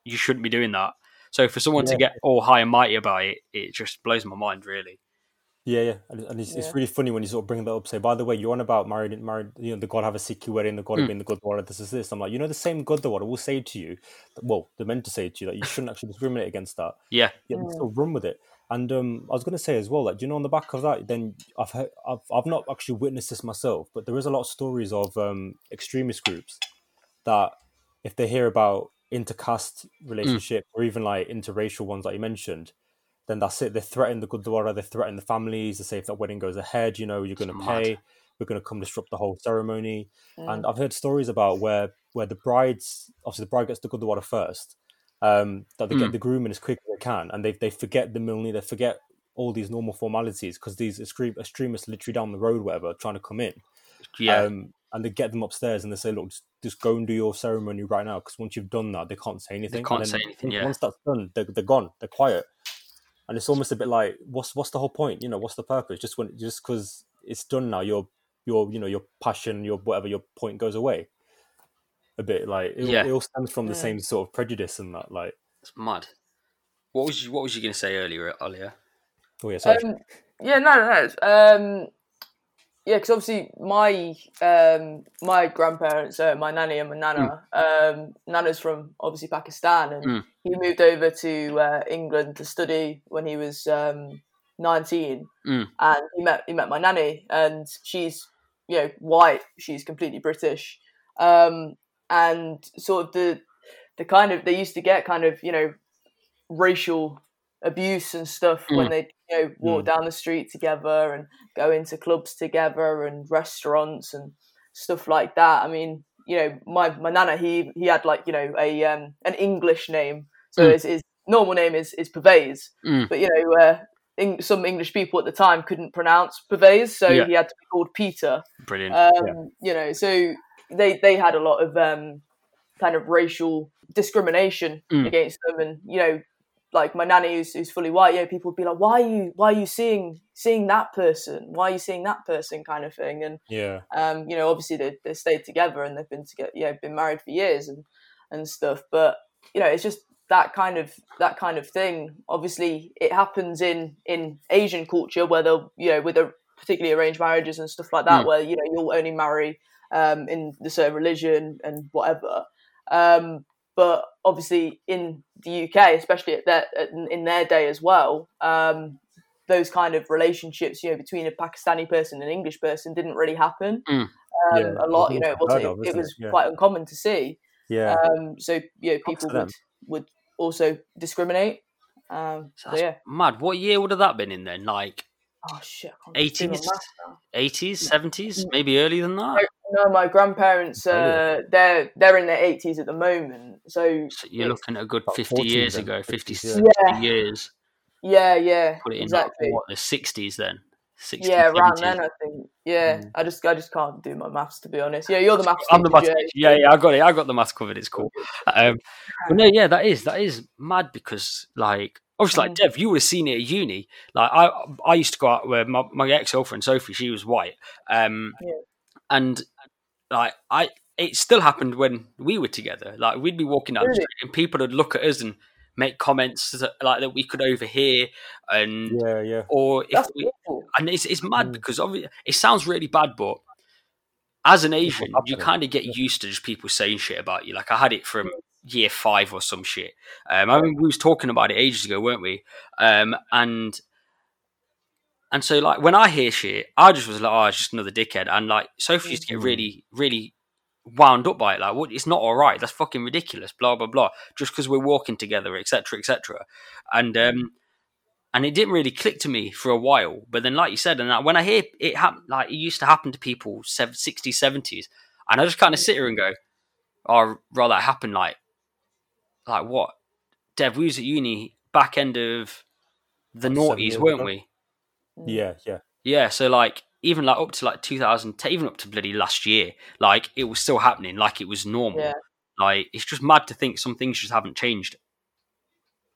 you shouldn't be doing that. So for someone to get all high and mighty about it, it just blows my mind, really. Yeah, yeah, and, and it's, Yeah. it's really funny when you sort of bring that up. Say, by the way, you're on about married, married. You know, the God have a Sikh wedding, the God Mm. have been the Gurdwara. This is this. I'm like, you know, the same Gurdwara will say to you, that, well, they're meant to say to you that you shouldn't actually discriminate against that. Yeah, Yet they Mm. still run with it. And um, I was going to say as well, like, do you know, on the back of that, then I've heard, I've I've not actually witnessed this myself, but there is a lot of stories of um extremist groups that if they hear about intercaste relationship or even like interracial ones like you mentioned, then that's it. They threaten the Gurdwara, they threaten the families. They say if that wedding goes ahead, you know, you're going to pay. We're going to come disrupt the whole ceremony. Mm. And I've heard stories about where where the brides, obviously the bride gets the Gurdwara first, um, that they Mm. get the groom in as quick as they can, and they they forget the milni, they forget all these normal formalities because these extreme extremists literally down the road, whatever, trying to come in. yeah, Um, and they get them upstairs and they say, look, just, just go and do your ceremony right now because once you've done that, they can't say anything. They can't And say anything, once- yeah. Once that's done, they're, they're gone. They're quiet. And it's almost a bit like, what's what's the whole point? You know, what's the purpose? Just when just because it's done now, your your you know your passion, your whatever your point goes away. A bit like it, Yeah. it all stems from the Yeah. same sort of prejudice and that. Like, it's mad. What was you, what was you going to say earlier, Alia? oh yeah, sorry. Um, yeah, no, no, no. Um, yeah, because obviously my um, my grandparents, uh, my nanny and my nana, um, nana's from obviously Pakistan, and Mm. he moved over to uh, England to study when he was um, nineteen, Mm. and he met he met my nanny, and she's you know white, she's completely British, um, and sort of the the kind of they used to get kind of you know racial abuse and stuff when they you know walk Mm. down the street together and go into clubs together and restaurants and stuff like that. I mean, you know, my my nana he he had like you know a um an English name, so Mm. his, his normal name is is Pervez, Mm. but you know. Uh, Eng- some English people at the time couldn't pronounce Pervez, so Yeah. he had to be called Peter. Brilliant. Um, You know, so they they had a lot of um, kind of racial discrimination Mm. against them, and you know, like my nanny who's, who's fully white, you know, people would be like, "Why are you why are you seeing seeing that person? Why are you seeing that person?" kind of thing, and yeah, um, you know, obviously they they stayed together and they've been together, yeah, been married for years and and stuff, but you know, it's just that kind of that kind of thing. Obviously, it happens in in Asian culture where they'll you know with a particularly arranged marriages and stuff like that, Mm. where you know you'll only marry um, in the certain religion and whatever. Um, but obviously, in the UK, especially at their in- in their day as well, um, those kind of relationships, you know, between a Pakistani person and an English person, didn't really happen. Mm. Um, Yeah, a lot, you know, it wasn't. of, it isn't was it? Yeah. quite uncommon to see. yeah. Um, so you know, people would would also discriminate. Um, so That's yeah. mad. What year would have that been in then? Like Oh shit! I can't do my 80s? 80s, 70s, maybe earlier than that? No, my grandparents, uh, they're they're in their eighties at the moment. So So you're looking at a good 50 40s years then, ago, 50s, 50, yeah. Years. yeah, yeah, Put it in exactly. like, what, the 60s then? 60s, yeah, around then I think. Yeah, Mm. I just I just can't do my maths to be honest. Yeah, you're the maths I'm the maths Yeah, yeah, I got it. I got the maths covered. It's cool. Um, but no, yeah, that is that is mad because like obviously like Mm. Dev, you would have seen it at uni. Like I I used to go out with my, my ex girlfriend Sophie. She was white, um, Yeah. and like I, it still happened when we were together. Like we'd be walking down the street and people would look at us and make comments that, like that we could overhear, and Yeah, yeah. or if That's we, and it's it's mad Mm. because obviously it sounds really bad, but as an Asian, you kind of get used to just people saying shit about you. Like I had it from year five or some shit. Um, I mean, we was talking about it ages ago, weren't we? Um, and and so like when I hear shit, I just was like, oh, it's just another dickhead. And like Sophie used to get really, really wound up by it. Like, what? It's not all right. That's fucking ridiculous. Blah blah blah. Just because we're walking together, etc. etc. And um, and it didn't really click to me for a while. But then, like you said, and like, when I hear it happen, like it used to happen to people sev- 60s, 70s, and I just kind of sit here and go, "Oh, rather that happened like, like what? Dev, we was at uni back end of the noughties, weren't we? Yeah, yeah. Yeah, so like even like up to like 2010, even up to bloody last year, like it was still happening, like it was normal. Yeah. Like it's just mad to think some things just haven't changed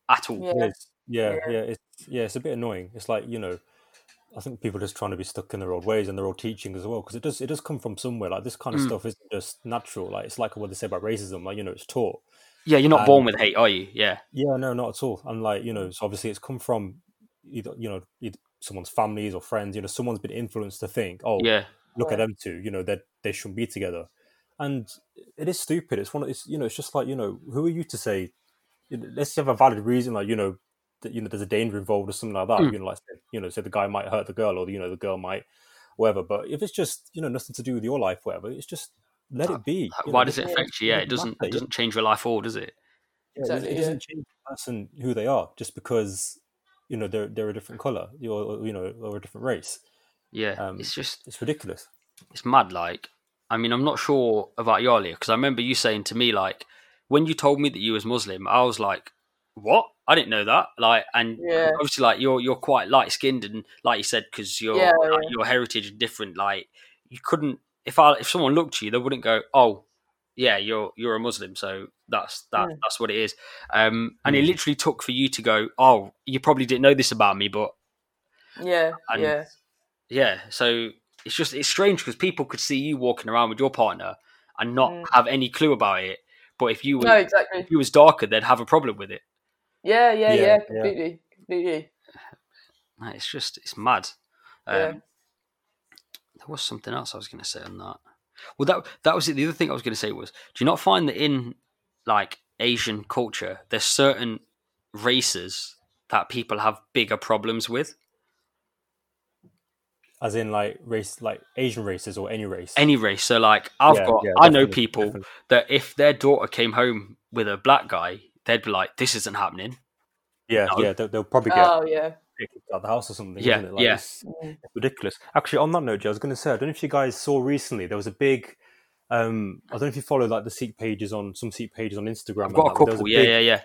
at all. Yeah. It is. Yeah, Yeah. yeah, it's yeah, it's a bit annoying. It's like you know, I think people are just trying to be stuck in their old ways and their old teaching as well because it does it does come from somewhere. Like this kind of Mm. stuff isn't just natural. Like it's like what they say about racism. Like you know, it's taught. Yeah, you're not born with hate, are you? Yeah, Yeah, no, not at all. And like you know, so obviously it's come from either you know either someone's families or friends. You know, someone's been influenced to think, oh, yeah, look at them two. You know, that they shouldn't be together. And it is stupid. It's one. Of, it's you know, it's just like you know, who are you to say? you know, Let's have a valid reason, like you know, that you know, there's a danger involved or something like that. Mm. You know, like you know, say the guy might hurt the girl, or you know, the girl might, whatever. But if it's just you know nothing to do with your life, whatever, it's just let it be. Like, you why know, does it affect you? Yeah, it doesn't doesn't. matter, It doesn't change your life at all, does it? Yeah, it doesn't- it yeah. doesn't change the person who they are just because you know they're they're a different color, or you know, or a different race. Yeah, Um, it's just It's ridiculous. it's mad. Like, I mean, I'm not sure about you earlier because I remember you saying to me like when you told me that you was Muslim, I was like, "What? I didn't know that." Like, and Yeah. obviously, like you're you're quite light skinned and like you said, because your Yeah, like, yeah. your heritage is different. Like, you couldn't if I if someone looked at you, they wouldn't go, "Oh, yeah, you're you're a Muslim," so that's that Mm. that's what it is. Um, and it Mm. literally took for you to go, "Oh, you probably didn't know this about me, but Yeah. And- yeah. yeah." So it's just it's strange because people could see you walking around with your partner and not Mm. have any clue about it. But if you were No, exactly. if you was darker, they'd have a problem with it. Yeah, yeah, Yeah, yeah, yeah. completely, completely. It's just it's mad. Um, Yeah. There was something else I was going to say on that. Well, that that was it. The other thing I was going to say was, do you not find that in like Asian culture, there's certain races that people have bigger problems with? As in, like race, like Asian races or any race. Any race. So, like, I've Yeah, got, yeah, I know people definitely. that if their daughter came home with a black guy, they'd be like, "This isn't happening." Yeah, No. yeah, they'll, they'll probably get Oh, yeah. Kicked out the house or something. Yeah, it? Like, yeah. It's, Mm. it's ridiculous. Actually, on that note, Joe, I was going to say, I don't know if you guys saw recently, there was a big. Um, I don't know if you follow like the Sikh pages on some Sikh pages on Instagram. I've got a couple. Yeah, big- yeah, yeah.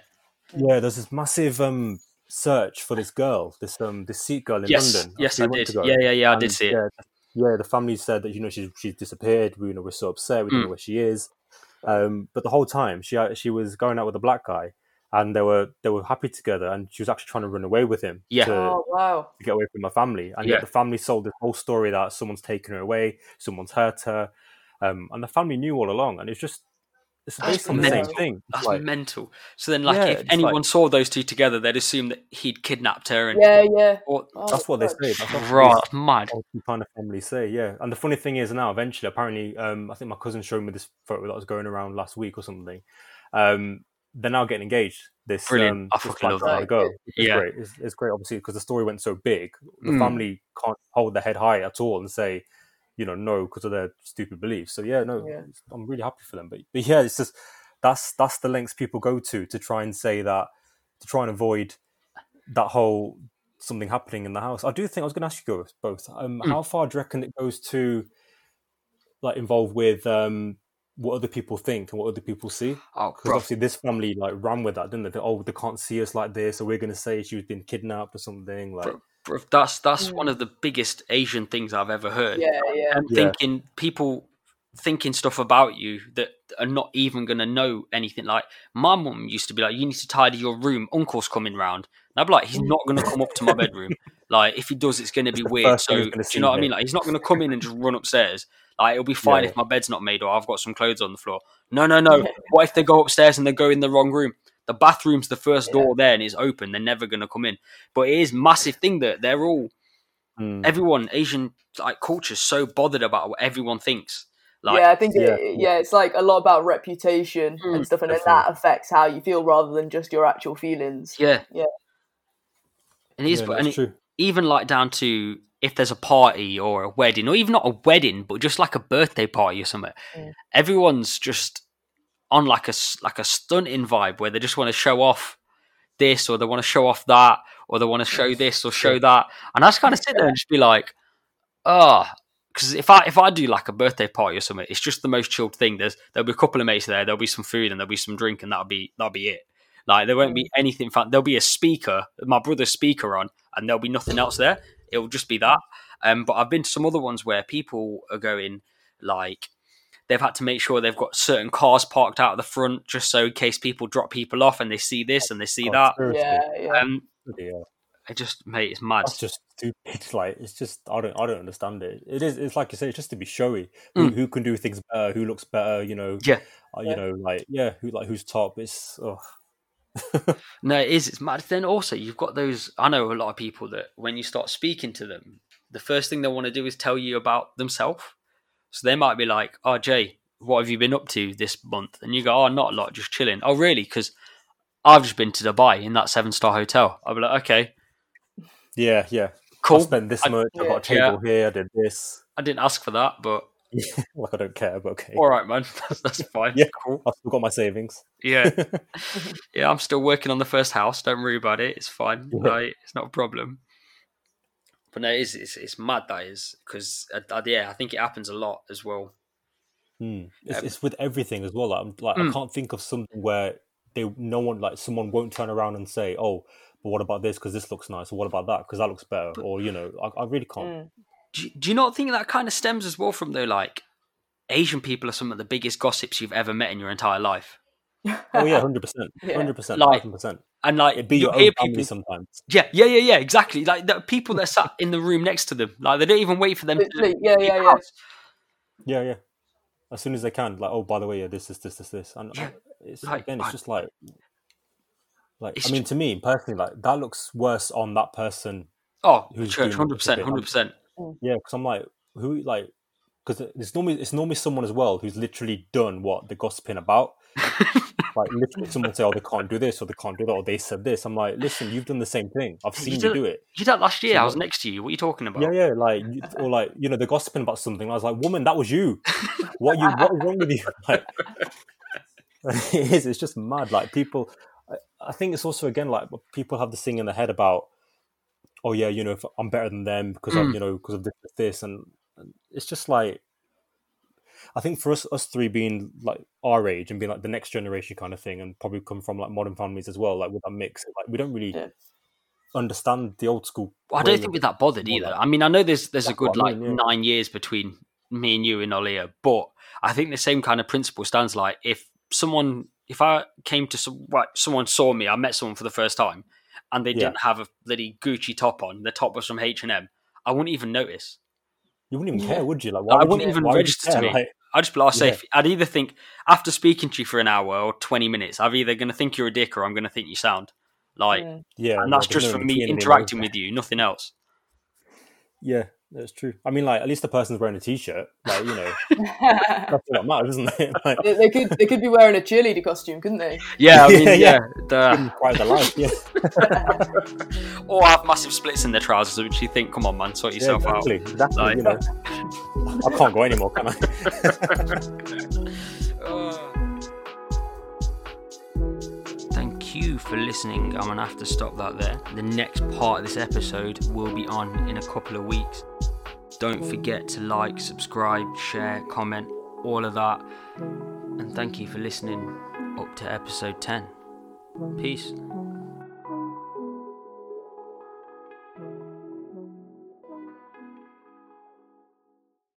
yeah. There's this massive um search for this girl, this um this Sikh girl in Yes, London. yes, I did. ago. Yeah, yeah, yeah. I did And, see it. Yeah, yeah, the family said that you know she's she's disappeared. We you know we're so upset. We don't Mm. know where she is. Um, but the whole time she she was going out with a black guy, and they were they were happy together, and she was actually trying to run away with him. Yeah. to, Oh, wow. to get away from her family. And Yeah. yet the family sold this whole story that someone's taken her away, someone's hurt her, um, and the family knew all along. And it's just it's That's based on the same thing. That's like, mental. So then, like, Yeah, if anyone like- saw those two together, they'd assume that he'd kidnapped her. And Yeah, yeah. or, Oh, that's what they God. say. That's right, these that's mad. old kind of families say. Yeah. And the funny thing is now, eventually, apparently, um, I think my cousin showed me this photo that was going around last week or something. Um, they're now getting engaged. This Brilliant. um, I this fucking love that. and girl. It's Yeah. great. It's, it's great, obviously, because the story went so big. The Mm. family can't hold their head high at all and say, you know, no, because of their stupid beliefs. So yeah, no, Yeah. I'm really happy for them. But, but yeah, it's just that's that's the lengths people go to to try and say that to try and avoid that whole something happening in the house. I do think I was going to ask you both. Um, Mm. How far do you reckon it goes to like involved with um, what other people think and what other people see? Oh, Because bro. obviously this family like ran with that, didn't they? They- Oh, they can't see us like this, so we're going to say she's been kidnapped or something. Like, Bro, bro, that's that's Mm. one of the biggest Asian things I've ever heard. Yeah, yeah. And Yeah. thinking people thinking stuff about you that are not even going to know anything. Like my mum used to be like, "You need to tidy your room. Uncle's coming round." And I'd be like, he's not going to come up to my bedroom. Like, if he does, it's going to be weird. So, do you know what I mean? Like, he's not going to come in and just run upstairs. Like, it'll be fine Yeah, if my bed's not made or I've got some clothes on the floor. No, no, no. what if they go upstairs and they go in the wrong room? The bathroom's the first Yeah. door there and it's open. They're never going to come in. But it is massive thing that they're all Mm. everyone Asian like culture's so bothered about what everyone thinks. Like, yeah, I think Yeah. it, yeah, it's like a lot about reputation Mm, and stuff, and then that affects how you feel rather than just your actual feelings. yeah, Yeah. And it is, Yeah, and it, true. even like down to if there's a party or a wedding, or even not a wedding, but just like a birthday party or something, Mm. everyone's just on like a s- like a stunting vibe where they just want to show off this or they want to show off that or they want to show this or show that, and I just kind of sit there and just be like, oh. Because if I if I do like a birthday party or something, it's just the most chilled thing. There's there'll be a couple of mates there, there'll be some food and there'll be some drink, and that'll be that'll be it. Like there won't be anything fun. There'll be a speaker, my brother's speaker on, and there'll be nothing else there. It'll just be that. Um, but I've been to some other ones where people are going like they've had to make sure they've got certain cars parked out at the front just so in case people drop people off and they see this and they see that. Conspiracy. Yeah, yeah. Um, Yeah. it just mate, it's mad. It's just stupid. Like it's just I don't I don't understand it. It is it's like you say, it's just to be showy. Who, who can do things better? Who looks better? You know. Mm. Yeah. uh, you Yeah. know, like yeah, who like who's top? It's oh No, it is. It's mad. Then also, you've got those. I know a lot of people that when you start speaking to them, the first thing they want to do is tell you about themselves. So they might be like, "Oh, Jay, what have you been up to this month?" And you go, "Oh, not a lot, just chilling." Oh, really? Because I've just been to Dubai in that seven star hotel. I'll be like, "Okay, yeah, yeah. I cool." spent this I- much. I got a Yeah. table here. I did this. I didn't ask for that, but like I don't care, but okay. all right, man. That's, that's fine. Yeah. cool. I've still got my savings. Yeah, yeah. I'm still working on the first house. Don't worry about it. It's fine. Yeah. Right? It's not a problem. But no, it is. It's, it's mad that is because uh, uh, yeah, I think it happens a lot as well. Hmm. It's, Um, it's with everything as well. Like, I'm, like I Mm. can't think of something where they no one like someone won't turn around and say, "Oh, but what about this? Because this looks nice." Or what about that? Because that looks better. But- or you know, I, I really can't. Mm. Do you, do you not think that kind of stems as well from though like Asian people are some of the biggest gossips you've ever met in your entire life, Oh yeah, hundred percent, hundred percent, Like, thousand percent. and like It'd be your hear own family people. sometimes. Yeah, yeah, yeah, yeah. Exactly. Like the people that sat in the room next to them, like they don't even wait for them Literally, to. yeah, yeah, yeah. house. Yeah, yeah. As soon as they can, like, oh, by the way, yeah, this, this, this, this, this, and Yeah. uh, it's Like, again, it's I- just like, like It's I mean, to me personally, like that looks worse on that person. Oh, Who's church, hundred percent, hundred percent. Yeah, because I'm like, who, like, because it's normally it's normally someone as well who's literally done what they're gossiping about. like literally, someone say, oh, they can't do this or they can't do that or they said this. I'm like, listen, you've done the same thing. I've seen you don't- do it. You did that last year. So I was next to you. What are you talking about? Yeah, yeah, like you- or like you know they're gossiping about something. I was like, woman, that was you. What you? What is wrong with you? Like, it is. It's just mad. Like people, I, I think it's also again like people have this thing in their head about, oh yeah, you know, if I'm better than them because I'm Mm. you know because of this, this, and, it's just like. I think for us, us three being like our age and being like the next generation kind of thing, and probably come from like modern families as well, like with that mix, like we don't really Yeah. understand the old school. I don't think we're that bothered either. like- I mean, I know there's there's a good what I like mean, yeah. nine years between me and you and Olia, but I think the same kind of principle stands. Like if someone, if I came to some, right, someone saw me, I met someone for the first time, and they Yeah. didn't have a bloody Gucci top on, the top was from H and M, I wouldn't even notice. You wouldn't even Yeah. care, would you? Like, I would wouldn't you- even why would register to me. Like, I'd just be like, Yeah. safe. I'd either think after speaking to you for an hour or twenty minutes, I'm either going to think you're a dick or I'm going to think you sound like, yeah, and no, that's there's just no from me interacting with you, nothing else. Yeah, that's true. I mean, like, at least the person's wearing a t-shirt. Like, you know, that's what matters, isn't it? Like, they, they could they could be wearing a cheerleader costume, couldn't they? Yeah, I mean, Yeah, yeah, yeah. the- quite the life. Yeah, or have massive splits in their trousers, which you think, come on, man, sort yeah yourself exactly. out. Exactly. Like- you know, I can't go anymore, can I? Oh. Thank you for listening. I'm gonna have to stop that there. The next part of this episode will be on in a couple of weeks. Don't forget to like, subscribe, share, comment, all of that. And thank you for listening up to episode 10. Peace.